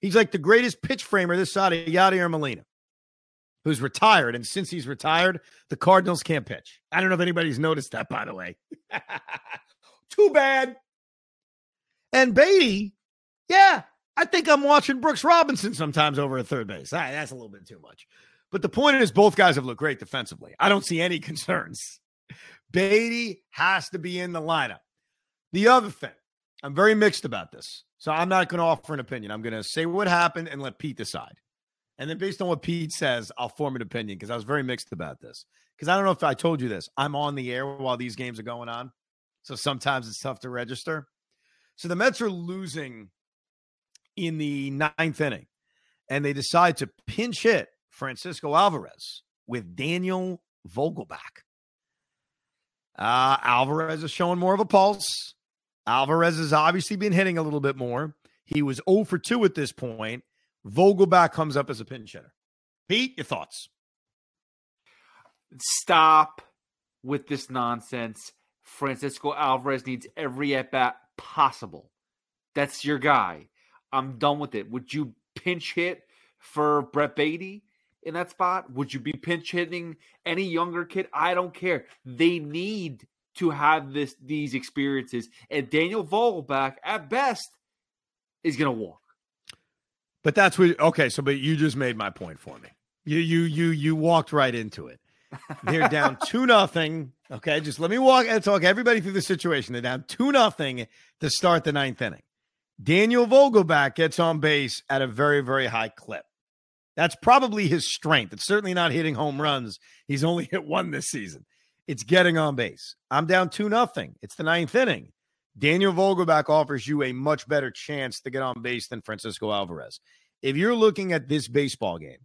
He's like the greatest pitch framer this side of Yadier Molina who's retired. And since he's retired, the Cardinals can't pitch. I don't know if anybody's noticed that, by the way. *laughs* Too bad. And Baty, yeah, I think I'm watching Brooks Robinson sometimes over at third base. Right, that's a little bit too much. But the point is, both guys have looked great defensively. I don't see any *laughs* concerns. Baty has to be in the lineup. The other thing, I'm very mixed about this. So I'm not going to offer an opinion. I'm going to say what happened and let Pete decide. And then based on what Pete says, I'll form an opinion because I was very mixed about this. Because I don't know if I told you this. I'm on the air while these games are going on. So sometimes it's tough to register. So the Mets are losing in the ninth inning. And they decide to pinch hit Francisco Alvarez with Daniel Vogelbach. Uh, Alvarez is showing more of a pulse. Alvarez has obviously been hitting a little bit more. He was 0 for 2 at this point. Vogelbach comes up as a pinch hitter. Pete, your thoughts? Stop with this nonsense. Francisco Alvarez needs every at bat possible. That's your guy. I'm done with it. Would you pinch hit for Brett Baty in that spot? Would you be pinch hitting any younger kid? I don't care. They need to have this these experiences. And Daniel Vogelbach, at best, is going to walk. But that's what okay, so but you just made my point for me. You you you you walked right into it. They're down *laughs* two nothing. Okay, just let me walk and talk everybody through the situation. They're down two nothing to start the ninth inning. Daniel Vogelbach gets on base at a very, very high clip. That's probably his strength. It's certainly not hitting home runs. He's only *laughs* hit one this season. It's getting on base. I'm down two nothing. It's the ninth inning. Daniel Vogelbach offers you a much better chance to get on base than Francisco Alvarez. If you're looking at this baseball game,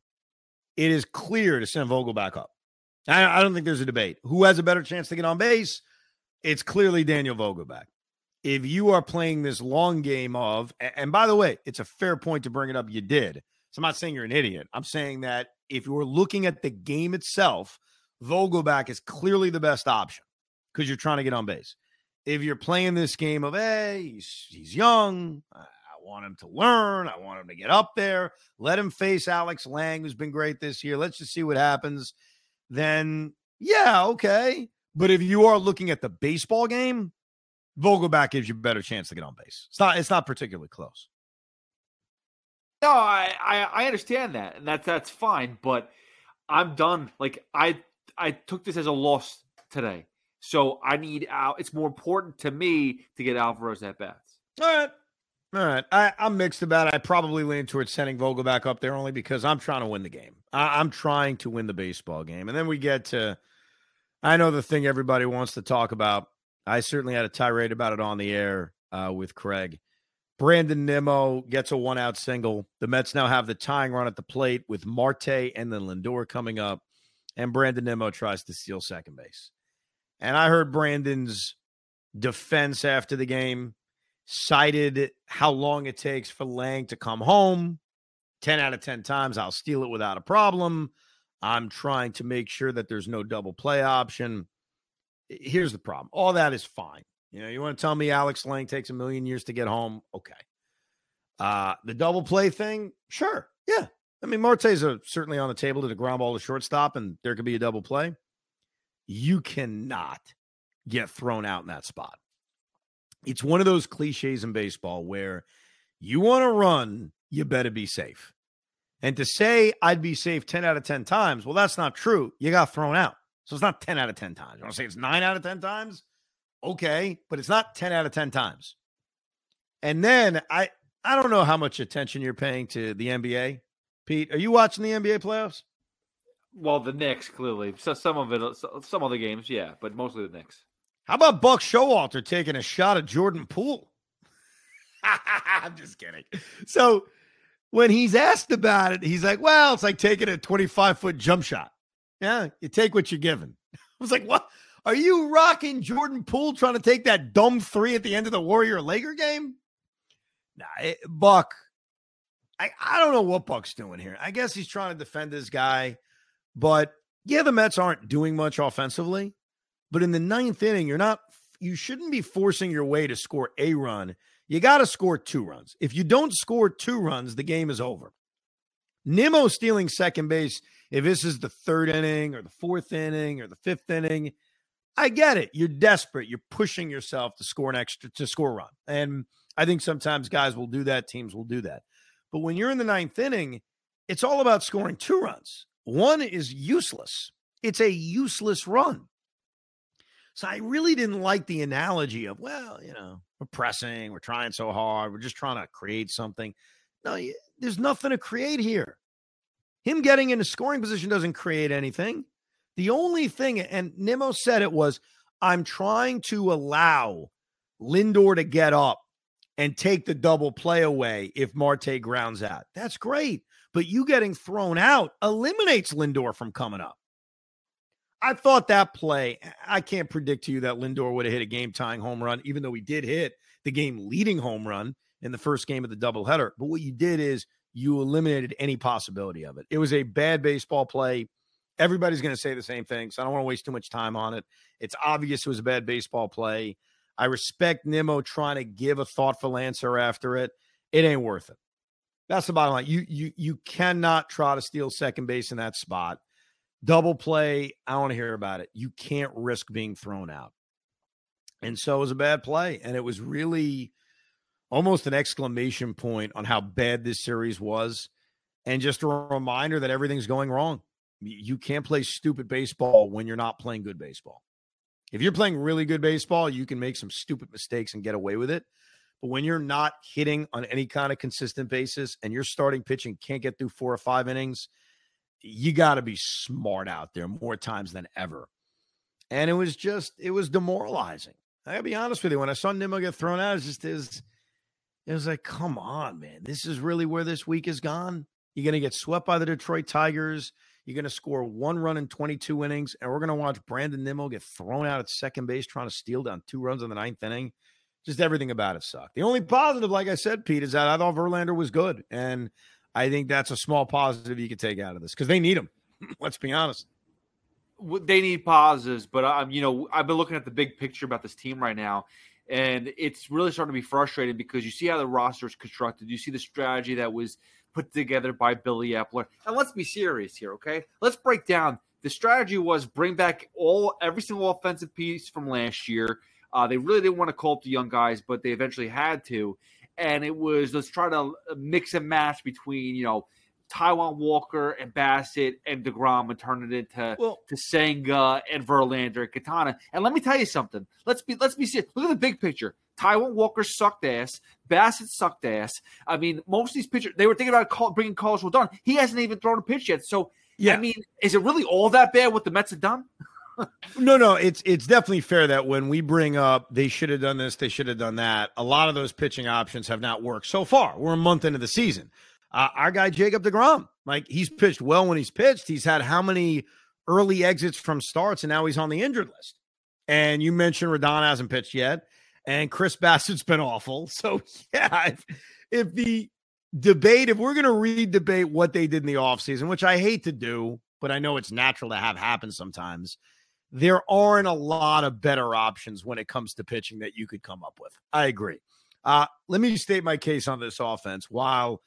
it is clear to send Vogelbach up. I, I don't think there's a debate. Who has a better chance to get on base? it's clearly Daniel Vogelbach. If you are playing this long game of, and by the way, it's a fair point to bring it up. You did. So I'm not saying you're an idiot. I'm saying that if you're looking at the game itself, Vogelbach is clearly the best option because you're trying to get on base. If you're playing this game of, hey, he's, he's young, I want him to learn, I want him to get up there, let him face Alex Lange, who's been great this year. Let's just see what happens. Then, yeah, okay. But if you are looking at the baseball game, Vogelbach gives you a better chance to get on base. It's not. It's not particularly close. No, I, I, I understand that, and that's that's fine. But I'm done. Like I I took this as a loss today, so I need out. It's more important to me to get Alvarez at bats. All right. All right, I, am mixed about it. I probably lean towards sending Vogelbach up there only because I'm trying to win the game. I, I'm trying to win the baseball game, and then we get to I know the thing everybody wants to talk about. I certainly had a tirade about it on the air uh, with Craig. Brandon Nimmo gets a one out single. The Mets now have the tying run at the plate with Marte and then Lindor coming up. And Brandon Nimmo tries to steal second base. And I heard Brandon's defense after the game cited how long it takes for Lange to come home. 10 out of 10 times, I'll steal it without a problem. I'm trying to make sure that there's no double play option. Here's the problem. All that is fine. You know, you want to tell me Alex Lange takes a million years to get home? Okay. Uh, the double play thing, sure. Yeah. I mean, Marte's a, certainly on the table to the ground ball to shortstop, and there could be a double play. You cannot get thrown out in that spot. It's one of those cliches in baseball where you want to run, you better be safe. And to say I'd be safe 10 out of 10 times, well, that's not true. You got thrown out. So it's not 10 out of 10 times. You want to say it's 9 out of 10 times? Okay, but it's not 10 out of 10 times. And then I I don't know how much attention you're paying to the NBA. Pete, are you watching the NBA playoffs? Well, the Knicks clearly. So some of it some other games, yeah, but mostly the Knicks. How about Buck Showalter taking a shot at Jordan Poole? *laughs* I'm just kidding. So when he's asked about it, he's like, well, it's like taking a 25 foot jump shot. Yeah, you take what you're given. *laughs* I was like, what? Are you rocking Jordan Poole trying to take that dumb three at the end of the Warrior Laker game? Nah, it, Buck, I, I don't know what Buck's doing here. I guess he's trying to defend this guy, but yeah, the Mets aren't doing much offensively. But in the ninth inning, you're not, you shouldn't be forcing your way to score a run you got to score two runs. If you don't score two runs, the game is over. Nimmo stealing second base, if this is the third inning or the fourth inning or the fifth inning, I get it. You're desperate. You're pushing yourself to score an extra to score a run. And I think sometimes guys will do that, teams will do that. But when you're in the ninth inning, it's all about scoring two runs. One is useless. It's a useless run. So I really didn't like the analogy of, well, you know, we're pressing, we're trying so hard, we're just trying to create something. No, there's nothing to create here. Him getting into scoring position doesn't create anything. The only thing, and Nimmo said it was, I'm trying to allow Lindor to get up and take the double play away if Marte grounds out. That's great. But you getting thrown out eliminates Lindor from coming up. I thought that play, I can't predict to you that Lindor would have hit a game tying home run, even though he did hit the game leading home run in the first game of the doubleheader. But what you did is you eliminated any possibility of it. It was a bad baseball play. Everybody's going to say the same thing, so I don't want to waste too much time on it. It's obvious it was a bad baseball play. I respect Nimmo trying to give a thoughtful answer after it. It ain't worth it. That's the bottom line. You you you cannot try to steal second base in that spot. Double play, I want to hear about it. You can't risk being thrown out. And so it was a bad play. And it was really almost an exclamation point on how bad this series was. And just a reminder that everything's going wrong. You can't play stupid baseball when you're not playing good baseball. If you're playing really good baseball, you can make some stupid mistakes and get away with it. But when you're not hitting on any kind of consistent basis and you're starting pitching can't get through four or five innings, you got to be smart out there more times than ever. And it was just, it was demoralizing. I gotta be honest with you. When I saw Nimmo get thrown out, it's just is it was like, come on, man. This is really where this week is gone. You're gonna get swept by the Detroit Tigers. You're to score one run in 22 innings, and we're to watch Brandon Nimmo get thrown out at second base trying to steal down two runs in the ninth inning. Just everything about it sucked. The only positive, like I said, Pete, is that I thought Verlander was good. And I think that's a small positive you can take out of this because they need him. *clears throat* Let's be honest. They need positives, but I'm, you know, I've been looking at the big picture about this team right now, and it's really starting to be frustrating because you see how the roster is constructed. You see the strategy that was put together by Billy Eppler. And let's be serious here, okay? Let's break down. The strategy was bring back all every single offensive piece from last year. Uh, they really didn't want to call up the young guys, but they eventually had to. And it was let's try to uh, mix and match between you know Taijuan Walker and Bassitt and DeGrom and turn it into well, to Senga and Verlander and Quintana. And let me tell you something. Let's be let's be serious. Look at the big picture. Taijuan Walker sucked ass. Bassitt sucked ass. I mean, most of these pitchers they were thinking about call, bringing Carlos Rodon. He hasn't even thrown a pitch yet. So yeah. I mean, is it really all that bad what the Mets have done? *laughs* no, no, it's it's definitely fair that when we bring up they should have done this, they should have done that. A lot of those pitching options have not worked so far. We're a month into the season. Uh, our guy Jacob Degrom, like he's pitched well when he's pitched. He's had how many early exits from starts, and now he's on the injured list. And you mentioned Rodon hasn't pitched yet, and Chris Bassitt's been awful. *laughs* So yeah, if, if the debate, if we're going to re-debate what they did in the offseason, which I hate to do, but I know it's natural to have happen sometimes there aren't a lot of better options when it comes to pitching that you could come up with. I agree. Uh, let me state my case on this offense. While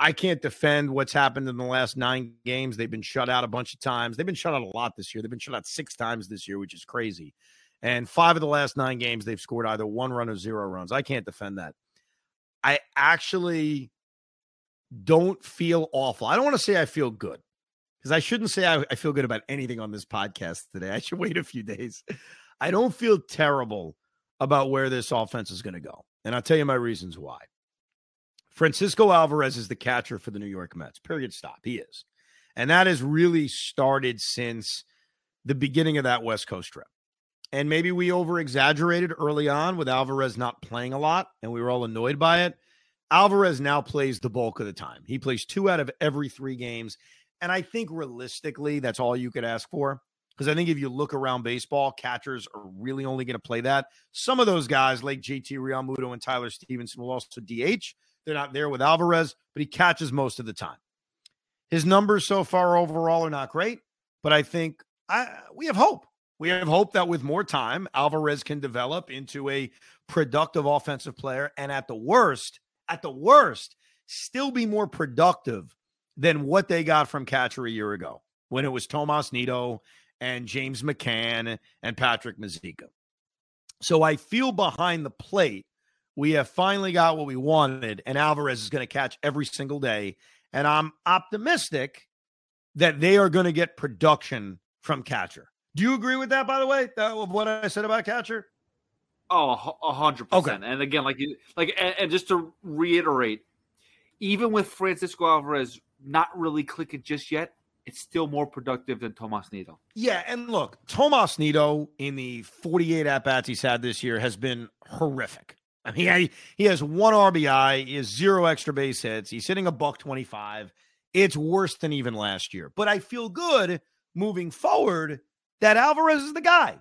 I can't defend what's happened in the last nine games, they've been shut out a bunch of times. They've been shut out a lot this year. They've been shut out six times this year, which is crazy. And five of the last nine games, they've scored either one run or zero runs. I can't defend that. I actually don't feel awful. I don't want to say I feel good because I shouldn't say I, I, feel good about anything on this podcast today. I should wait a few days. I don't feel terrible about where this offense is going to go. And I'll tell you my reasons why. Francisco Alvarez is the catcher for the New York Mets. Period. Stop. He is. And that has really started since the beginning of that West Coast trip. And maybe we over exaggerated early on with Alvarez not playing a lot and we were all annoyed by it. Alvarez now plays the bulk of the time. He plays two out of every three games. And I think realistically, that's all you could ask for. Because I think if you look around baseball, catchers are really only going to play that. Some of those guys, like JT Realmuto and Tyler Stephenson, will also DH. They're not there with Alvarez, but he catches most of the time. His numbers so far overall are not great, but I think I, we have hope. We have hope that with more time, Alvarez can develop into a productive offensive player. And at the worst, at the worst, still be more productive than what they got from catcher a year ago when it was Tomas Nido and James McCann and Patrick Mazeika. So I feel behind the plate. We have finally got what we wanted, and Alvarez is going to catch every single day. And I'm optimistic that they are going to get production from catcher. Do you agree with that, by the way, of what I said about catcher? Oh, a hundred percent. And again, like you, like, and, and just to reiterate, even with Francisco Alvarez not really clicking just yet, it's still more productive than Tomas Nido. Yeah, and look, Tomas Nido in the 48 at bats he's had this year has been horrific. I mean, he, he has one RBI, he has zero extra base hits. He's hitting a buck 25. It's worse than even last year. But I feel good moving forward that Alvarez is the guy.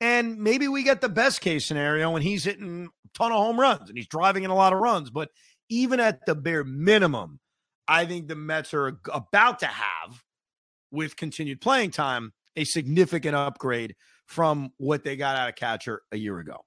And maybe we get the best case scenario when he's hitting a ton of home runs and he's driving in a lot of runs. But even at the bare minimum, I think the Mets are about to have, with continued playing time, a significant upgrade from what they got out of catcher a year ago.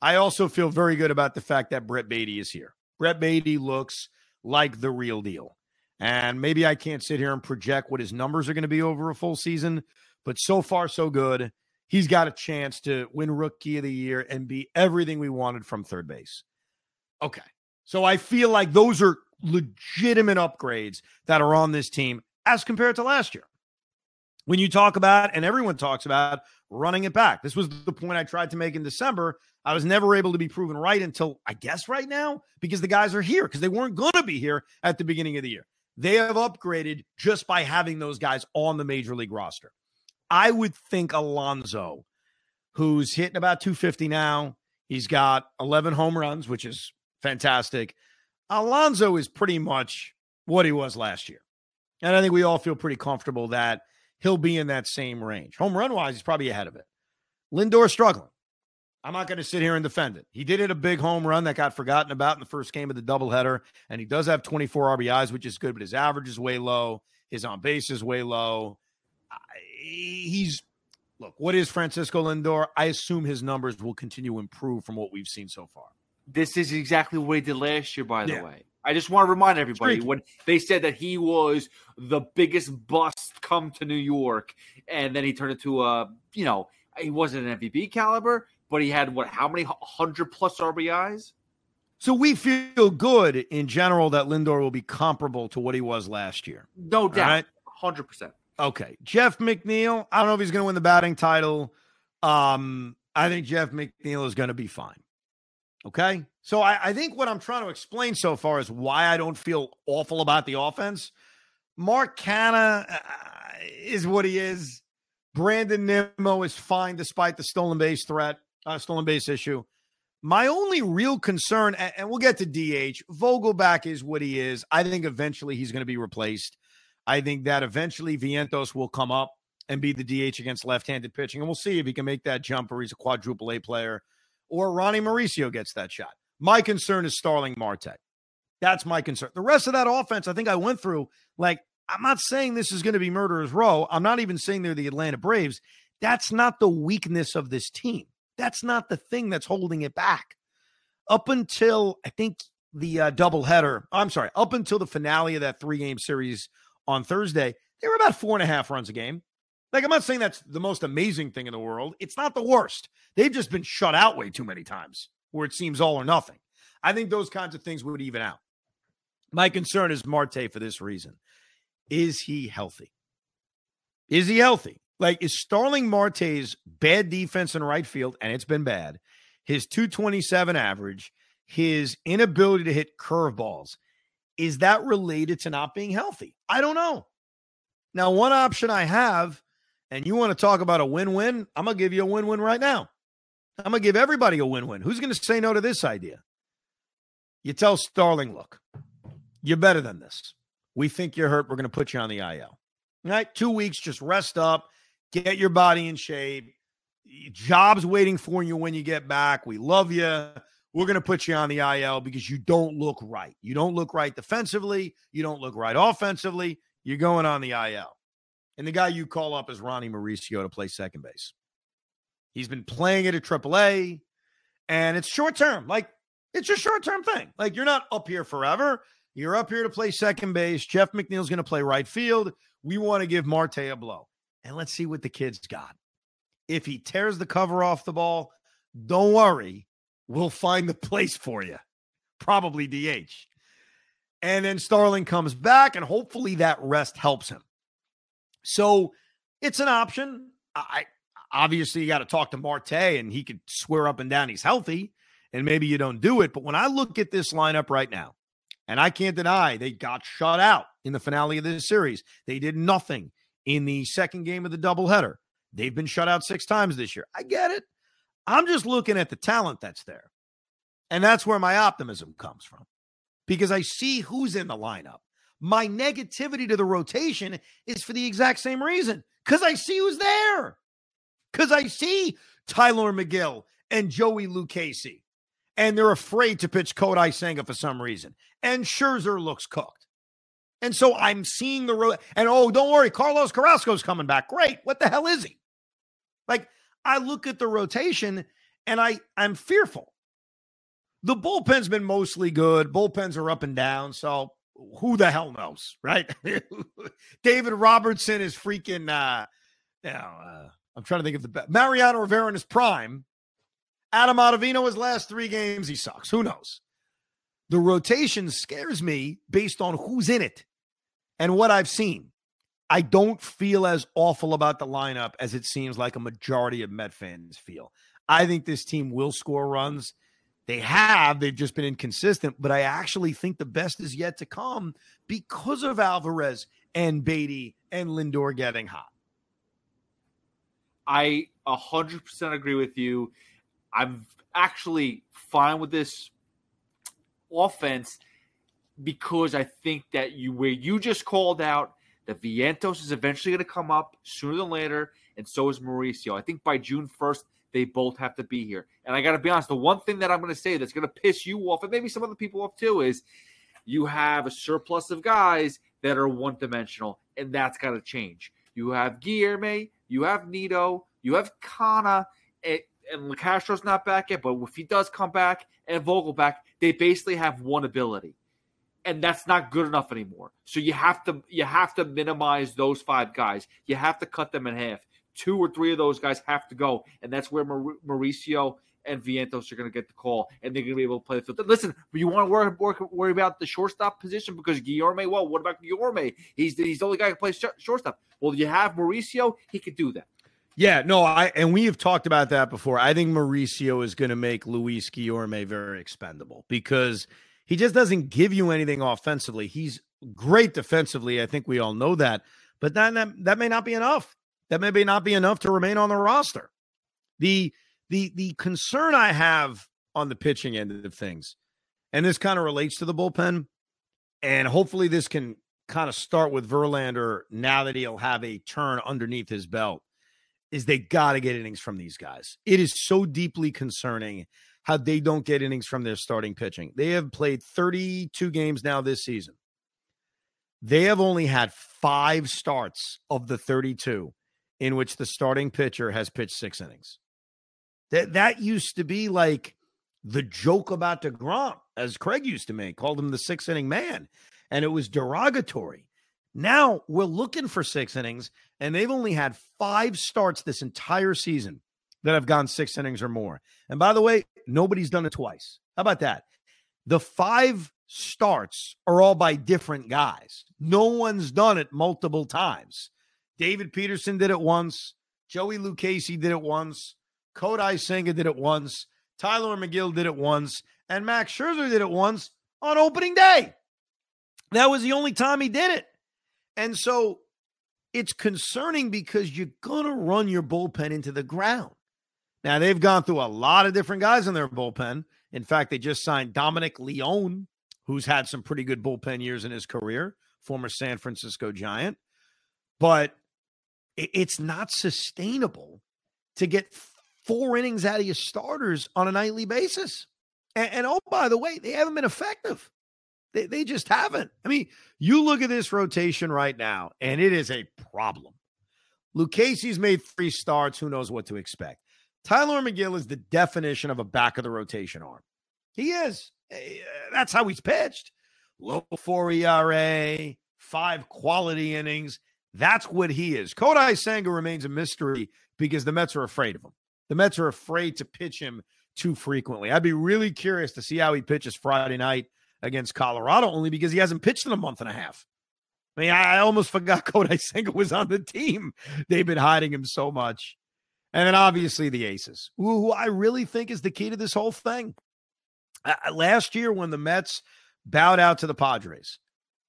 I also feel very good about the fact that Brett Baty is here. Brett Baty looks like the real deal. And maybe I can't sit here and project what his numbers are going to be over a full season, but so far, so good. He's got a chance to win Rookie of the Year and be everything we wanted from third base. Okay. So I feel like those are legitimate upgrades that are on this team as compared to last year. When you talk about, and everyone talks about running it back, this was the point I tried to make in December. I was never able to be proven right until I guess right now because the guys are here because they weren't going to be here at the beginning of the year. They have upgraded just by having those guys on the major league roster. I would think Alonso, who's hitting about 250 now, he's got 11 home runs, which is fantastic. Alonso is pretty much what he was last year. And I think we all feel pretty comfortable that he'll be in that same range. Home run wise, he's probably ahead of it. Lindor struggling. I'm not going to sit here and defend it. He did hit a big home run that got forgotten about in the first game of the doubleheader, and he does have 24 RBIs, which is good, but his average is way low. His on base is way low. He's look. What is Francisco Lindor? I assume his numbers will continue to improve from what we've seen so far. This is exactly what he did last year, by the yeah. way. I just want to remind everybody when they said that he was the biggest bust come to New York, and then he turned into a, you know, he wasn't an MVP caliber, but he had what, how many hundred plus RBIs? So we feel good in general that Lindor will be comparable to what he was last year. No doubt, hundred percent. Okay, Jeff McNeil. I don't know if he's going to win the batting title. Um, I think Jeff McNeil is going to be fine. Okay. So I, I, think what I'm trying to explain so far is why I don't feel awful about the offense. Mark Canha uh, is what he is. Brandon Nimmo is fine despite the stolen base threat, uh, stolen base issue. My only real concern, and, and we'll get to DH, Vogelbach is what he is. I think eventually he's going to be replaced. I think that eventually Vientos will come up and be the DH against left handed pitching. And we'll see if he can make that jump or he's a quadruple A player or Ronnie Mauricio gets that shot. My concern is Starling Marte. That's my concern. The rest of that offense, I think I went through. Like, I'm not saying this is going to be murderer's row. I'm not even saying they're the Atlanta Braves. That's not the weakness of this team. That's not the thing that's holding it back. Up until I think the uh, doubleheader, I'm sorry, up until the finale of that three game series on Thursday, they were about four and a half runs a game. Like, I'm not saying that's the most amazing thing in the world. It's not the worst. They've just been shut out way too many times where it seems all or nothing. I think those kinds of things would even out. My concern is Marte for this reason. Is he healthy? Is he healthy? Like, is Starling Marte's bad defense in right field, and it's been bad, his 227 average, his inability to hit curveballs, is that related to not being healthy? I don't know. Now, one option I have and you want to talk about a win win, I'm going to give you a win win right now. I'm going to give everybody a win win. Who's going to say no to this idea? You tell Starling, look, you're better than this. We think you're hurt. We're going to put you on the IL. All right. Two weeks, just rest up, get your body in shape. Job's waiting for you when you get back. We love you. We're going to put you on the IL because you don't look right. You don't look right defensively. You don't look right offensively. You're going on the IL. And the guy you call up is Ronnie Mauricio to play second base. He's been playing it at AAA, and it's short term. Like, it's a short term thing. Like, you're not up here forever. You're up here to play second base. Jeff McNeil's going to play right field. We want to give Marte a blow. And let's see what the kid's got. If he tears the cover off the ball, don't worry. We'll find the *laughs* place for you. Probably DH. And then Starling comes back, and hopefully that rest helps him. So it's an option. I obviously you got to talk to Marte and he could swear up and down he's healthy and maybe you don't do it. But when I look at this lineup right now, and I can't deny they got shut out in the finale of this series. They did nothing in the second game of the doubleheader. They've been shut out six times this year. I get it. I'm just looking at the talent that's there. And that's where my optimism comes from because I see who's in the lineup. My negativity to the rotation is for the exact same reason because I see who's there. Because I see Tylor Megill and Joey Lucchesi, and they're afraid to pitch Kodai Senga for some reason. And Scherzer looks cooked. And so I'm seeing the road. And oh, don't worry, Carlos Carrasco's coming back. Great. What the hell is he? Like, I look at the rotation and I, I'm fearful. The bullpen's been mostly good. Bullpens are up and down. So who the hell knows, right? *laughs* David Robertson is freaking. Uh, you know, uh, I'm trying to think of the best. Mariano Rivera in his prime. Adam Ottavino, his last three games, he sucks. Who knows? The rotation scares me based on who's in it and what I've seen. I don't feel as awful about the lineup as it seems like a majority of Met fans feel. I think this team will score runs. They have, they've just been inconsistent, but I actually think the best is yet to come because of Alvarez and Baty and Lindor getting hot. I 100% agree with you. I'm actually fine with this offense because I think that you where you just called out that Vientos is eventually going to come up sooner than later, and so is Mauricio. I think by June 1st, they both have to be here. And I got to be honest, the one thing that I'm going to say that's going to piss you off, and maybe some other people off too, is you have a surplus of guys that are one dimensional, and that's got to change. You have Guillorme, you have Nido, you have Canha, and, and Locastro's not back yet, but if he does come back and Vogelbach, they basically have one ability. And that's not good enough anymore. So you have to you have to minimize those five guys. You have to cut them in half. Two or three of those guys have to go, and that's where Mauricio and Vientos are going to get the call, and they're going to be able to play the field. Listen, you want to worry, worry, about the shortstop position because Guillorme. Well, what about Guillorme? He's the, he's the only guy who plays shortstop. Well, you have Mauricio; he could do that. Yeah, no, I and we have talked about that before. I think Mauricio is going to make Luis Guillorme very expendable because he just doesn't give you anything offensively. He's great defensively. I think we all know that, but that that, that may not be enough. That may not be enough to remain on the roster. The the the concern I have on the pitching end of things, and this kind of relates to the bullpen, and hopefully this can kind of start with Verlander now that he'll have a turn underneath his belt, is they got to get innings from these guys. It is so deeply concerning how they don't get innings from their starting pitching. They have played 32 games now this season. They have only had five starts of the 32 in which the starting pitcher has pitched six innings. That that used to be like the joke about DeGrom, as Craig used to make, called him the six inning man. And it was derogatory. Now we're looking for six innings, and they've only had five starts this entire season that have gone six innings or more. And by the way, nobody's done it twice. How about that? The five starts are all by different guys. No one's done it multiple times. David Peterson did it once. Joey Lucchesi did it once. Kodai Senga did it once. Tylor Megill did it once. And Max Scherzer did it once on opening day. That was the only time he did it. And so it's concerning because you're going to run your bullpen into the ground. Now, they've gone through a lot of different guys in their bullpen. In fact, they just signed Dominic Leone, who's had some pretty good bullpen years in his career, former San Francisco Giant. But it's not sustainable to get four innings out of your starters on a nightly basis. And, and oh, by the way, they haven't been effective. They, they just haven't. I mean, you look at this rotation right now, and it is a problem. Lucchesi's made three starts. Who knows what to expect? Tylor Megill is the definition of a back of the rotation arm. He is. Eh, that's how he's pitched. Low four ERA, five quality innings. That's what he is. Kodai Senga remains a mystery because the Mets are afraid of him. The Mets are afraid to pitch him too frequently. I'd be really curious to see how he pitches Friday night against Colorado, only because he hasn't pitched in a month and a half. I mean, I almost *laughs* forgot Kodai Senga was on the team. They've been hiding him so much. And then obviously the Aces, who I really think is the key to this whole thing. Uh, last year, when the Mets bowed out to the Padres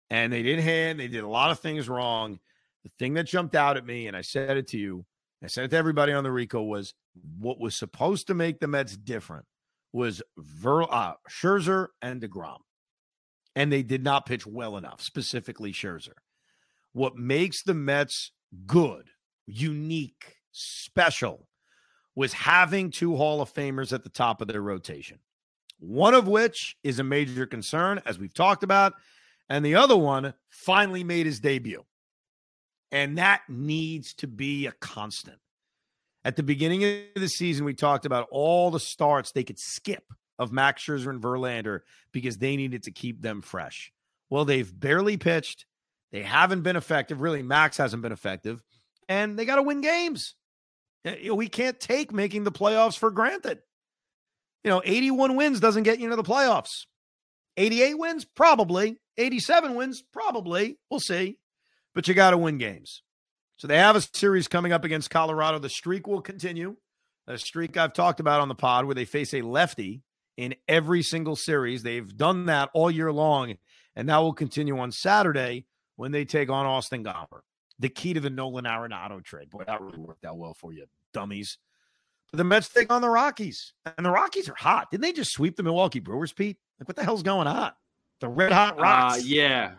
and they didn't hand, they did a lot of things wrong. The thing that jumped out at me, and I said it to you, I said it to everybody on the Rico, was what was supposed to make the Mets different was Ver, uh, Scherzer and DeGrom. And they did not pitch well enough, specifically Scherzer. What makes the Mets good, unique, special was having two Hall of Famers at the top of their rotation. One of which is a major concern, as we've talked about, and the other one finally made his debut. And that needs to be a constant. At the beginning of the season, we talked about all the starts they could skip of Max Scherzer and Verlander because they needed to keep them fresh. Well, they've barely pitched. They haven't been effective. Really, Max hasn't been effective. And they got to win games. Uh, we can't take making the playoffs for granted. You know, 81 wins doesn't get you into the playoffs. 88 wins, probably. 87 wins, probably. We'll see. But you got to win games. So they have a series coming up against Colorado. The streak will continue. A streak I've talked about on the pod where they face a lefty in every single series. They've done that all year long, and that will continue on Saturday when they take on Austin Gomber. The key to the Nolan Arenado trade. Boy, that really worked out well for you, dummies. But the Mets take on the Rockies, and the Rockies are hot. Didn't they just sweep the Milwaukee Brewers, Pete? Like, what the hell's going on? The red hot uh, Rocks. Uh, yeah.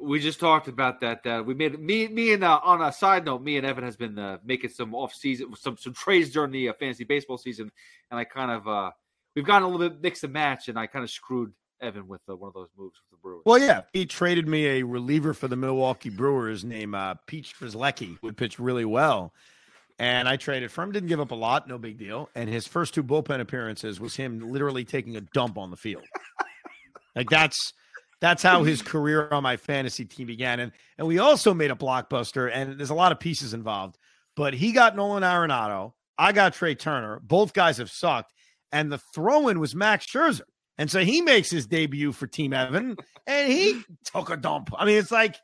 We just talked about that. Uh, we made me, me, and uh, on a side note, me and Evan has been uh, making some off season, some some trades during the uh, fantasy baseball season, and I kind of uh, we've gotten a little bit mix and match, and I kind of screwed Evan with uh, one of those moves with the Brewers. Well, yeah, he traded me a reliever for the Milwaukee Brewers named uh, Peach Strzelecki, who pitched really well. And I traded for him. Didn't give up a lot, no big deal. And his first two bullpen appearances was him literally taking a dump on the field. like that's that's how his career on my fantasy team began. And and we also made a blockbuster, and there's a lot of pieces involved. But he got Nolan Arenado. I got Trea Turner. Both guys have sucked. And the throw-in was Max Scherzer. And so he makes his debut for Team Evan, and he took a dump. I mean, it's like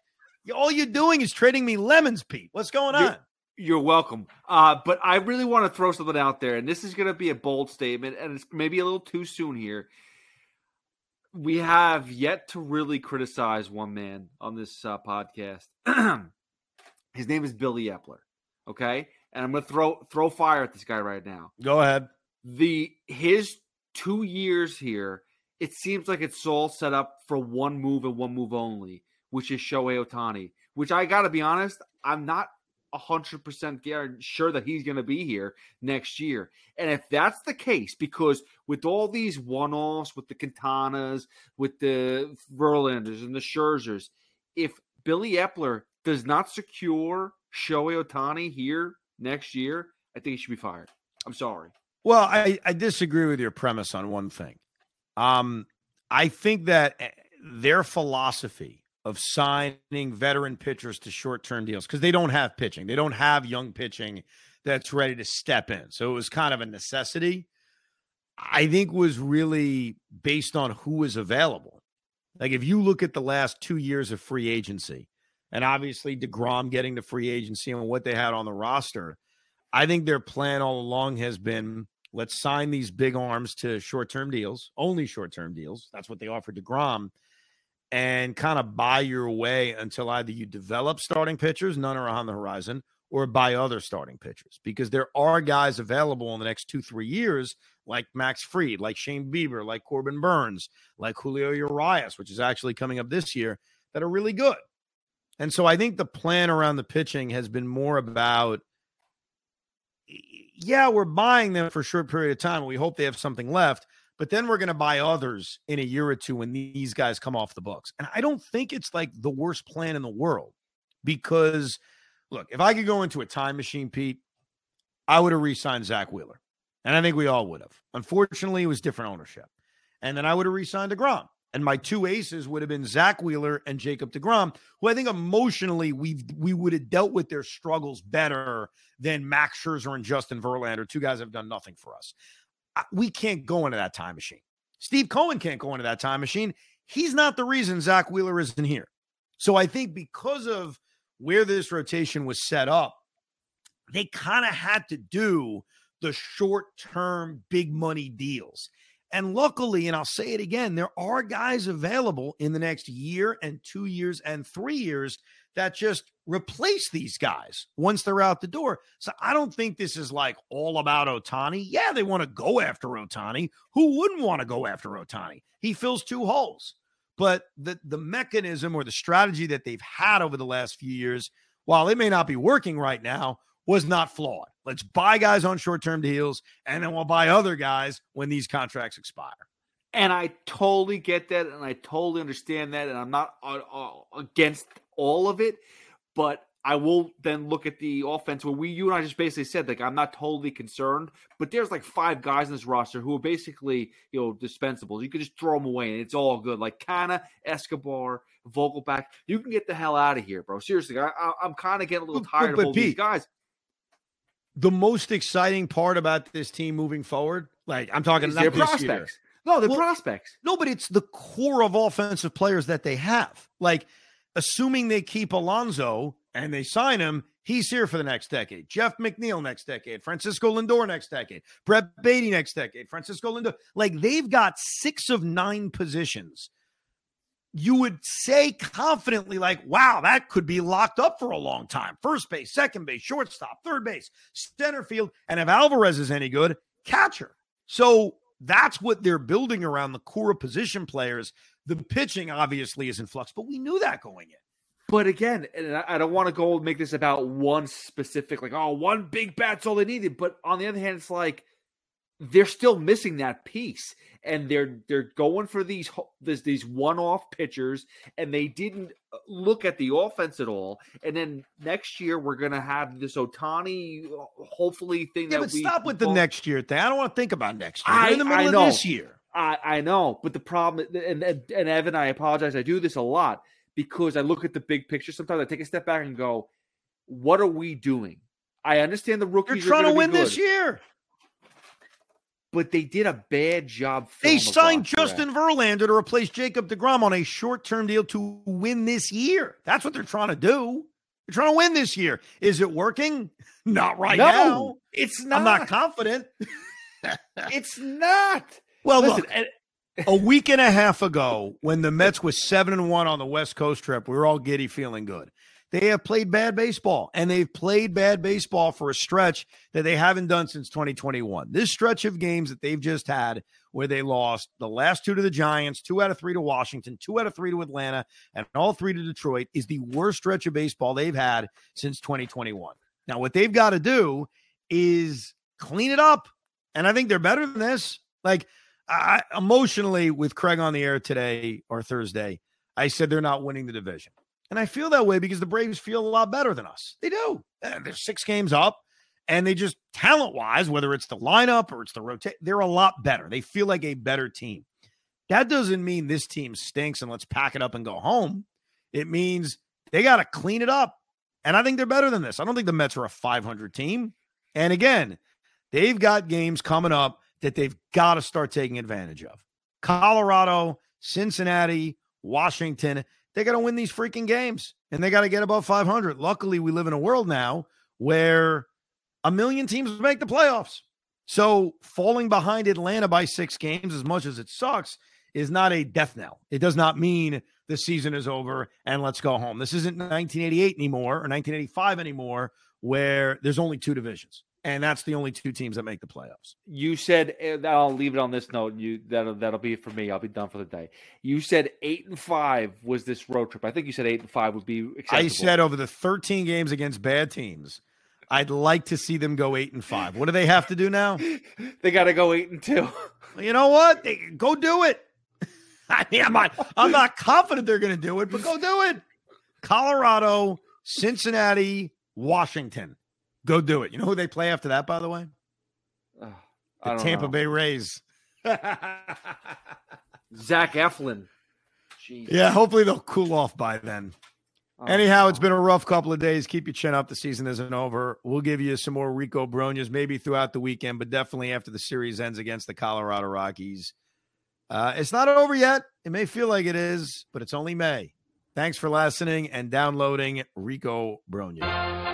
all you're doing is trading me lemons, Pete. What's going on? You're, you're welcome. Uh, but I really want to throw something out there, and this is going to be a bold statement, and it's maybe a little too soon here we have yet to really criticize one man on this uh, podcast. *clears throat* His name is Billy Eppler. Okay, and I'm gonna throw throw fire at this guy right now. Go ahead. The his two years here, it seems like it's all set up for one move and one move only, which is Shohei Ohtani. Which I got to be honest, I'm not 100% guarantee sure that he's going to be here next year. And if that's the case, because with all these one offs, with the Quintanas, with the Verlanders and the Scherzers, if Billy Eppler does not secure Shohei Ohtani here next year, I think he should be fired. I'm sorry. Well, I, I disagree with your premise on one thing. Um, I think that eh, their philosophy of signing veteran pitchers to short term deals because they don't have pitching. They don't have young pitching that's ready to step in. So it was kind of a necessity. I think was really based on who was available. Like if you look at the last two years of free agency, and obviously DeGrom getting the free agency and what they had on the roster, I think their plan all along has been let's sign these big arms to short term deals, only short term deals. That's what they offered DeGrom and kind of buy your way until either you develop starting pitchers, none are on the horizon, or buy other starting pitchers because there are guys available in the next two, three years, like Max Fried, like Shane Bieber, like Corbin Burnes, like Julio Urias, which is actually coming up this year, that are really good. And so I think the plan around the pitching has been more about, yeah, we're buying them for a short period of time. We hope they have something left but then we're going to buy others in a year or two when these guys come off the books. And I don't think it's like the worst plan in the world because, look, if I could go into a time machine, Pete, I would have re signed Zack Wheeler. And I think we all would have. Unfortunately, it was different ownership. And then I would have re signed DeGrom. And my two aces would have been Zack Wheeler and Jacob DeGrom, who I think emotionally we we would have dealt with their struggles better than Max Scherzer and Justin Verlander, two guys have done nothing for us we can't go into that time machine. Steve Cohen can't go into that time machine. He's not the reason Zack Wheeler isn't here. So I think because of where this rotation was set up, they kind of had to do the short term big money deals. And luckily, and I'll say it again, there are guys available in the next year and two years and three years that just replace these guys once they're out the door. So I don't think this is like all about Ohtani. Yeah, they want to go after Ohtani. Who wouldn't want to go after Ohtani? He fills two holes. But the the mechanism or the strategy that they've had over the last few years, while it may not be working right now, was not flawed. Let's buy guys on short-term deals and then we'll buy other guys when these contracts expire. And I totally get that, and I totally understand that, and I'm not uh, uh, against all of it, but I will then look at the offense where we, you and I just basically said, like, I'm not totally concerned, but there's like five guys in this roster who are basically, you know, dispensables. You can just throw them away and it's all good. Like Canha, Escobar, Vogelbach. You can get the hell out of here, bro. Seriously, I, am kind of getting a little tired but, but, of all Pete, these guys. The most exciting part about this team moving forward, like I'm talking about prospects. Year. No, the well, prospects. No, but it's the core of offensive players that they have. Like – assuming they keep Alonso and they sign him, he's here for the next decade. Jeff McNeil next decade, Francisco Lindor next decade, Brett Baty next decade, Francisco Lindor. Like they've got six of nine positions. You would say confidently, like, wow, that could be locked up for a long time. First base, second base, shortstop, third base, center field. And if Alvarez is any good, catcher. So that's what they're building around the core of position players the pitching obviously is in flux, but we knew that going in. But again, and I don't want to go make this about one specific, like, oh, one big bat's all they needed. But on the other hand, it's like they're still missing that piece, and they're they're going for these this, these one off pitchers, and they didn't uh, look at the offense at all. And then next year we're gonna have this Ohtani, uh, hopefully thing yeah, that but we stop with the next year thing. I don't want to think about next year. I, in the middle I of know. this year. I, I know, but the problem, and, and and Evan, I apologize. I do this a lot because I look at the big picture. Sometimes I take a step back and go, "What are we doing?" I understand the rookies. are trying to win this year. but they did a bad job. They the signed Justin. Verlander to replace Jacob DeGrom on a short-term deal to win this year. That's what they're trying to do. They're trying to win this year. Is it working? *laughs* Not right no, now. it's not. I'm not confident. *laughs* it's not. Well, Listen, look, a week and a half ago, when the Mets was seven and one on the West Coast trip, we were all giddy, feeling good. They have played bad baseball, and they've played bad baseball for a stretch that they haven't done since 2021. This stretch of games that they've just had, where they lost the last two to the Giants, two out of three to Washington, two out of three to Atlanta, and all three to Detroit, is the worst stretch of baseball they've had since 2021. Now, what they've got to do is clean it up, and I think they're better than this. Like, I emotionally with Craig on the air today or Thursday, I said they're not winning the division. And I feel that way because the Braves feel a lot better than us. They do. Uh, They're six games up and they just talent wise, whether it's the lineup or it's the rotate, they're a lot better. They feel like a better team. That doesn't mean this team stinks and let's pack it up and go home. It means they got to clean it up. And I think they're better than this. I don't think the Mets are a 500 team. And again, they've got games coming up that they've got to start taking advantage of. Colorado, Cincinnati, Washington, they got to win these freaking games and they got to get above 500. Luckily, we live in a world now where a million teams make the playoffs. So falling behind Atlanta by six games, as much as it sucks, is not a death knell. It does not mean the season is over and let's go home. This isn't 1988 anymore or 1985 anymore, where there's only two divisions and that's the only two teams that make the playoffs. You said I'll leave it on this note. You that'll that'll be it for me. I'll be done for the day. You said eight and five was this road trip. I think you said eight and five would be acceptable. I said over the 13 games against bad teams, I'd like to see them go eight and five. What do they have to do now? *laughs* they got to go eight and two. You know what? They, go do it. *laughs* I mean, I'm not, I'm not confident they're going to do it, but go do it. Colorado, Cincinnati, Washington. Go do it. You know who they play after that, by the way? The Tampa know. Bay Rays. *laughs* Zach Eflin. Jeez. yeah, hopefully they'll cool off by then. Oh, Anyhow, it's been a rough couple of days. Keep your chin up. The season isn't over. We'll give you some more Rico Brognas maybe throughout the weekend, but definitely after the series ends against the Colorado Rockies. Uh, it's not over yet. It may feel like it is, but it's only May. Thanks for listening and downloading Rico Brogna.